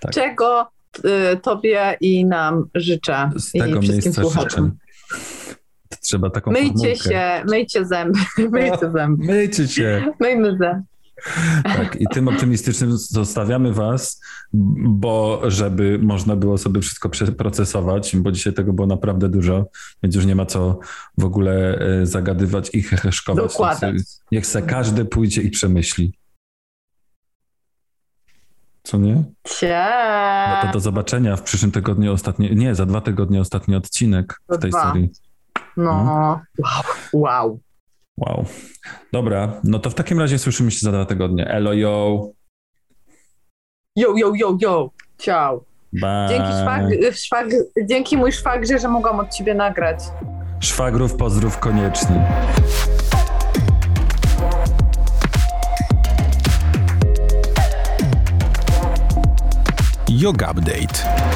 Tak. Czego y, tobie i nam życzę Z i tego wszystkim miejsca słuchaczom. Trzeba taką Myjcie formułkę. się, myjcie zęby, myjcie zęby, Myjcie się. myjmy zęby. Tak, i tym optymistycznym zostawiamy was, bo żeby można było sobie wszystko przeprocesować, bo dzisiaj tego było naprawdę dużo, więc już nie ma co w ogóle e, zagadywać i heheszkować. Dokładać. Niech se- każdy pójdzie i przemyśli. Co nie? Cie. No to do zobaczenia w przyszłym tygodniu ostatni, nie, za dwa tygodnie ostatni odcinek w tej dwa. serii. No, wow, wow. Wow. Dobra, no to w takim razie słyszymy się za dwa tygodnie. Elo, yo. Yo, yo, yo, yo. Ciao. Bye. Dzięki, szwag, szwag, dzięki mój szwagrze, że mogłam od ciebie nagrać. Szwagrów pozdrów koniecznie. Yoga Update.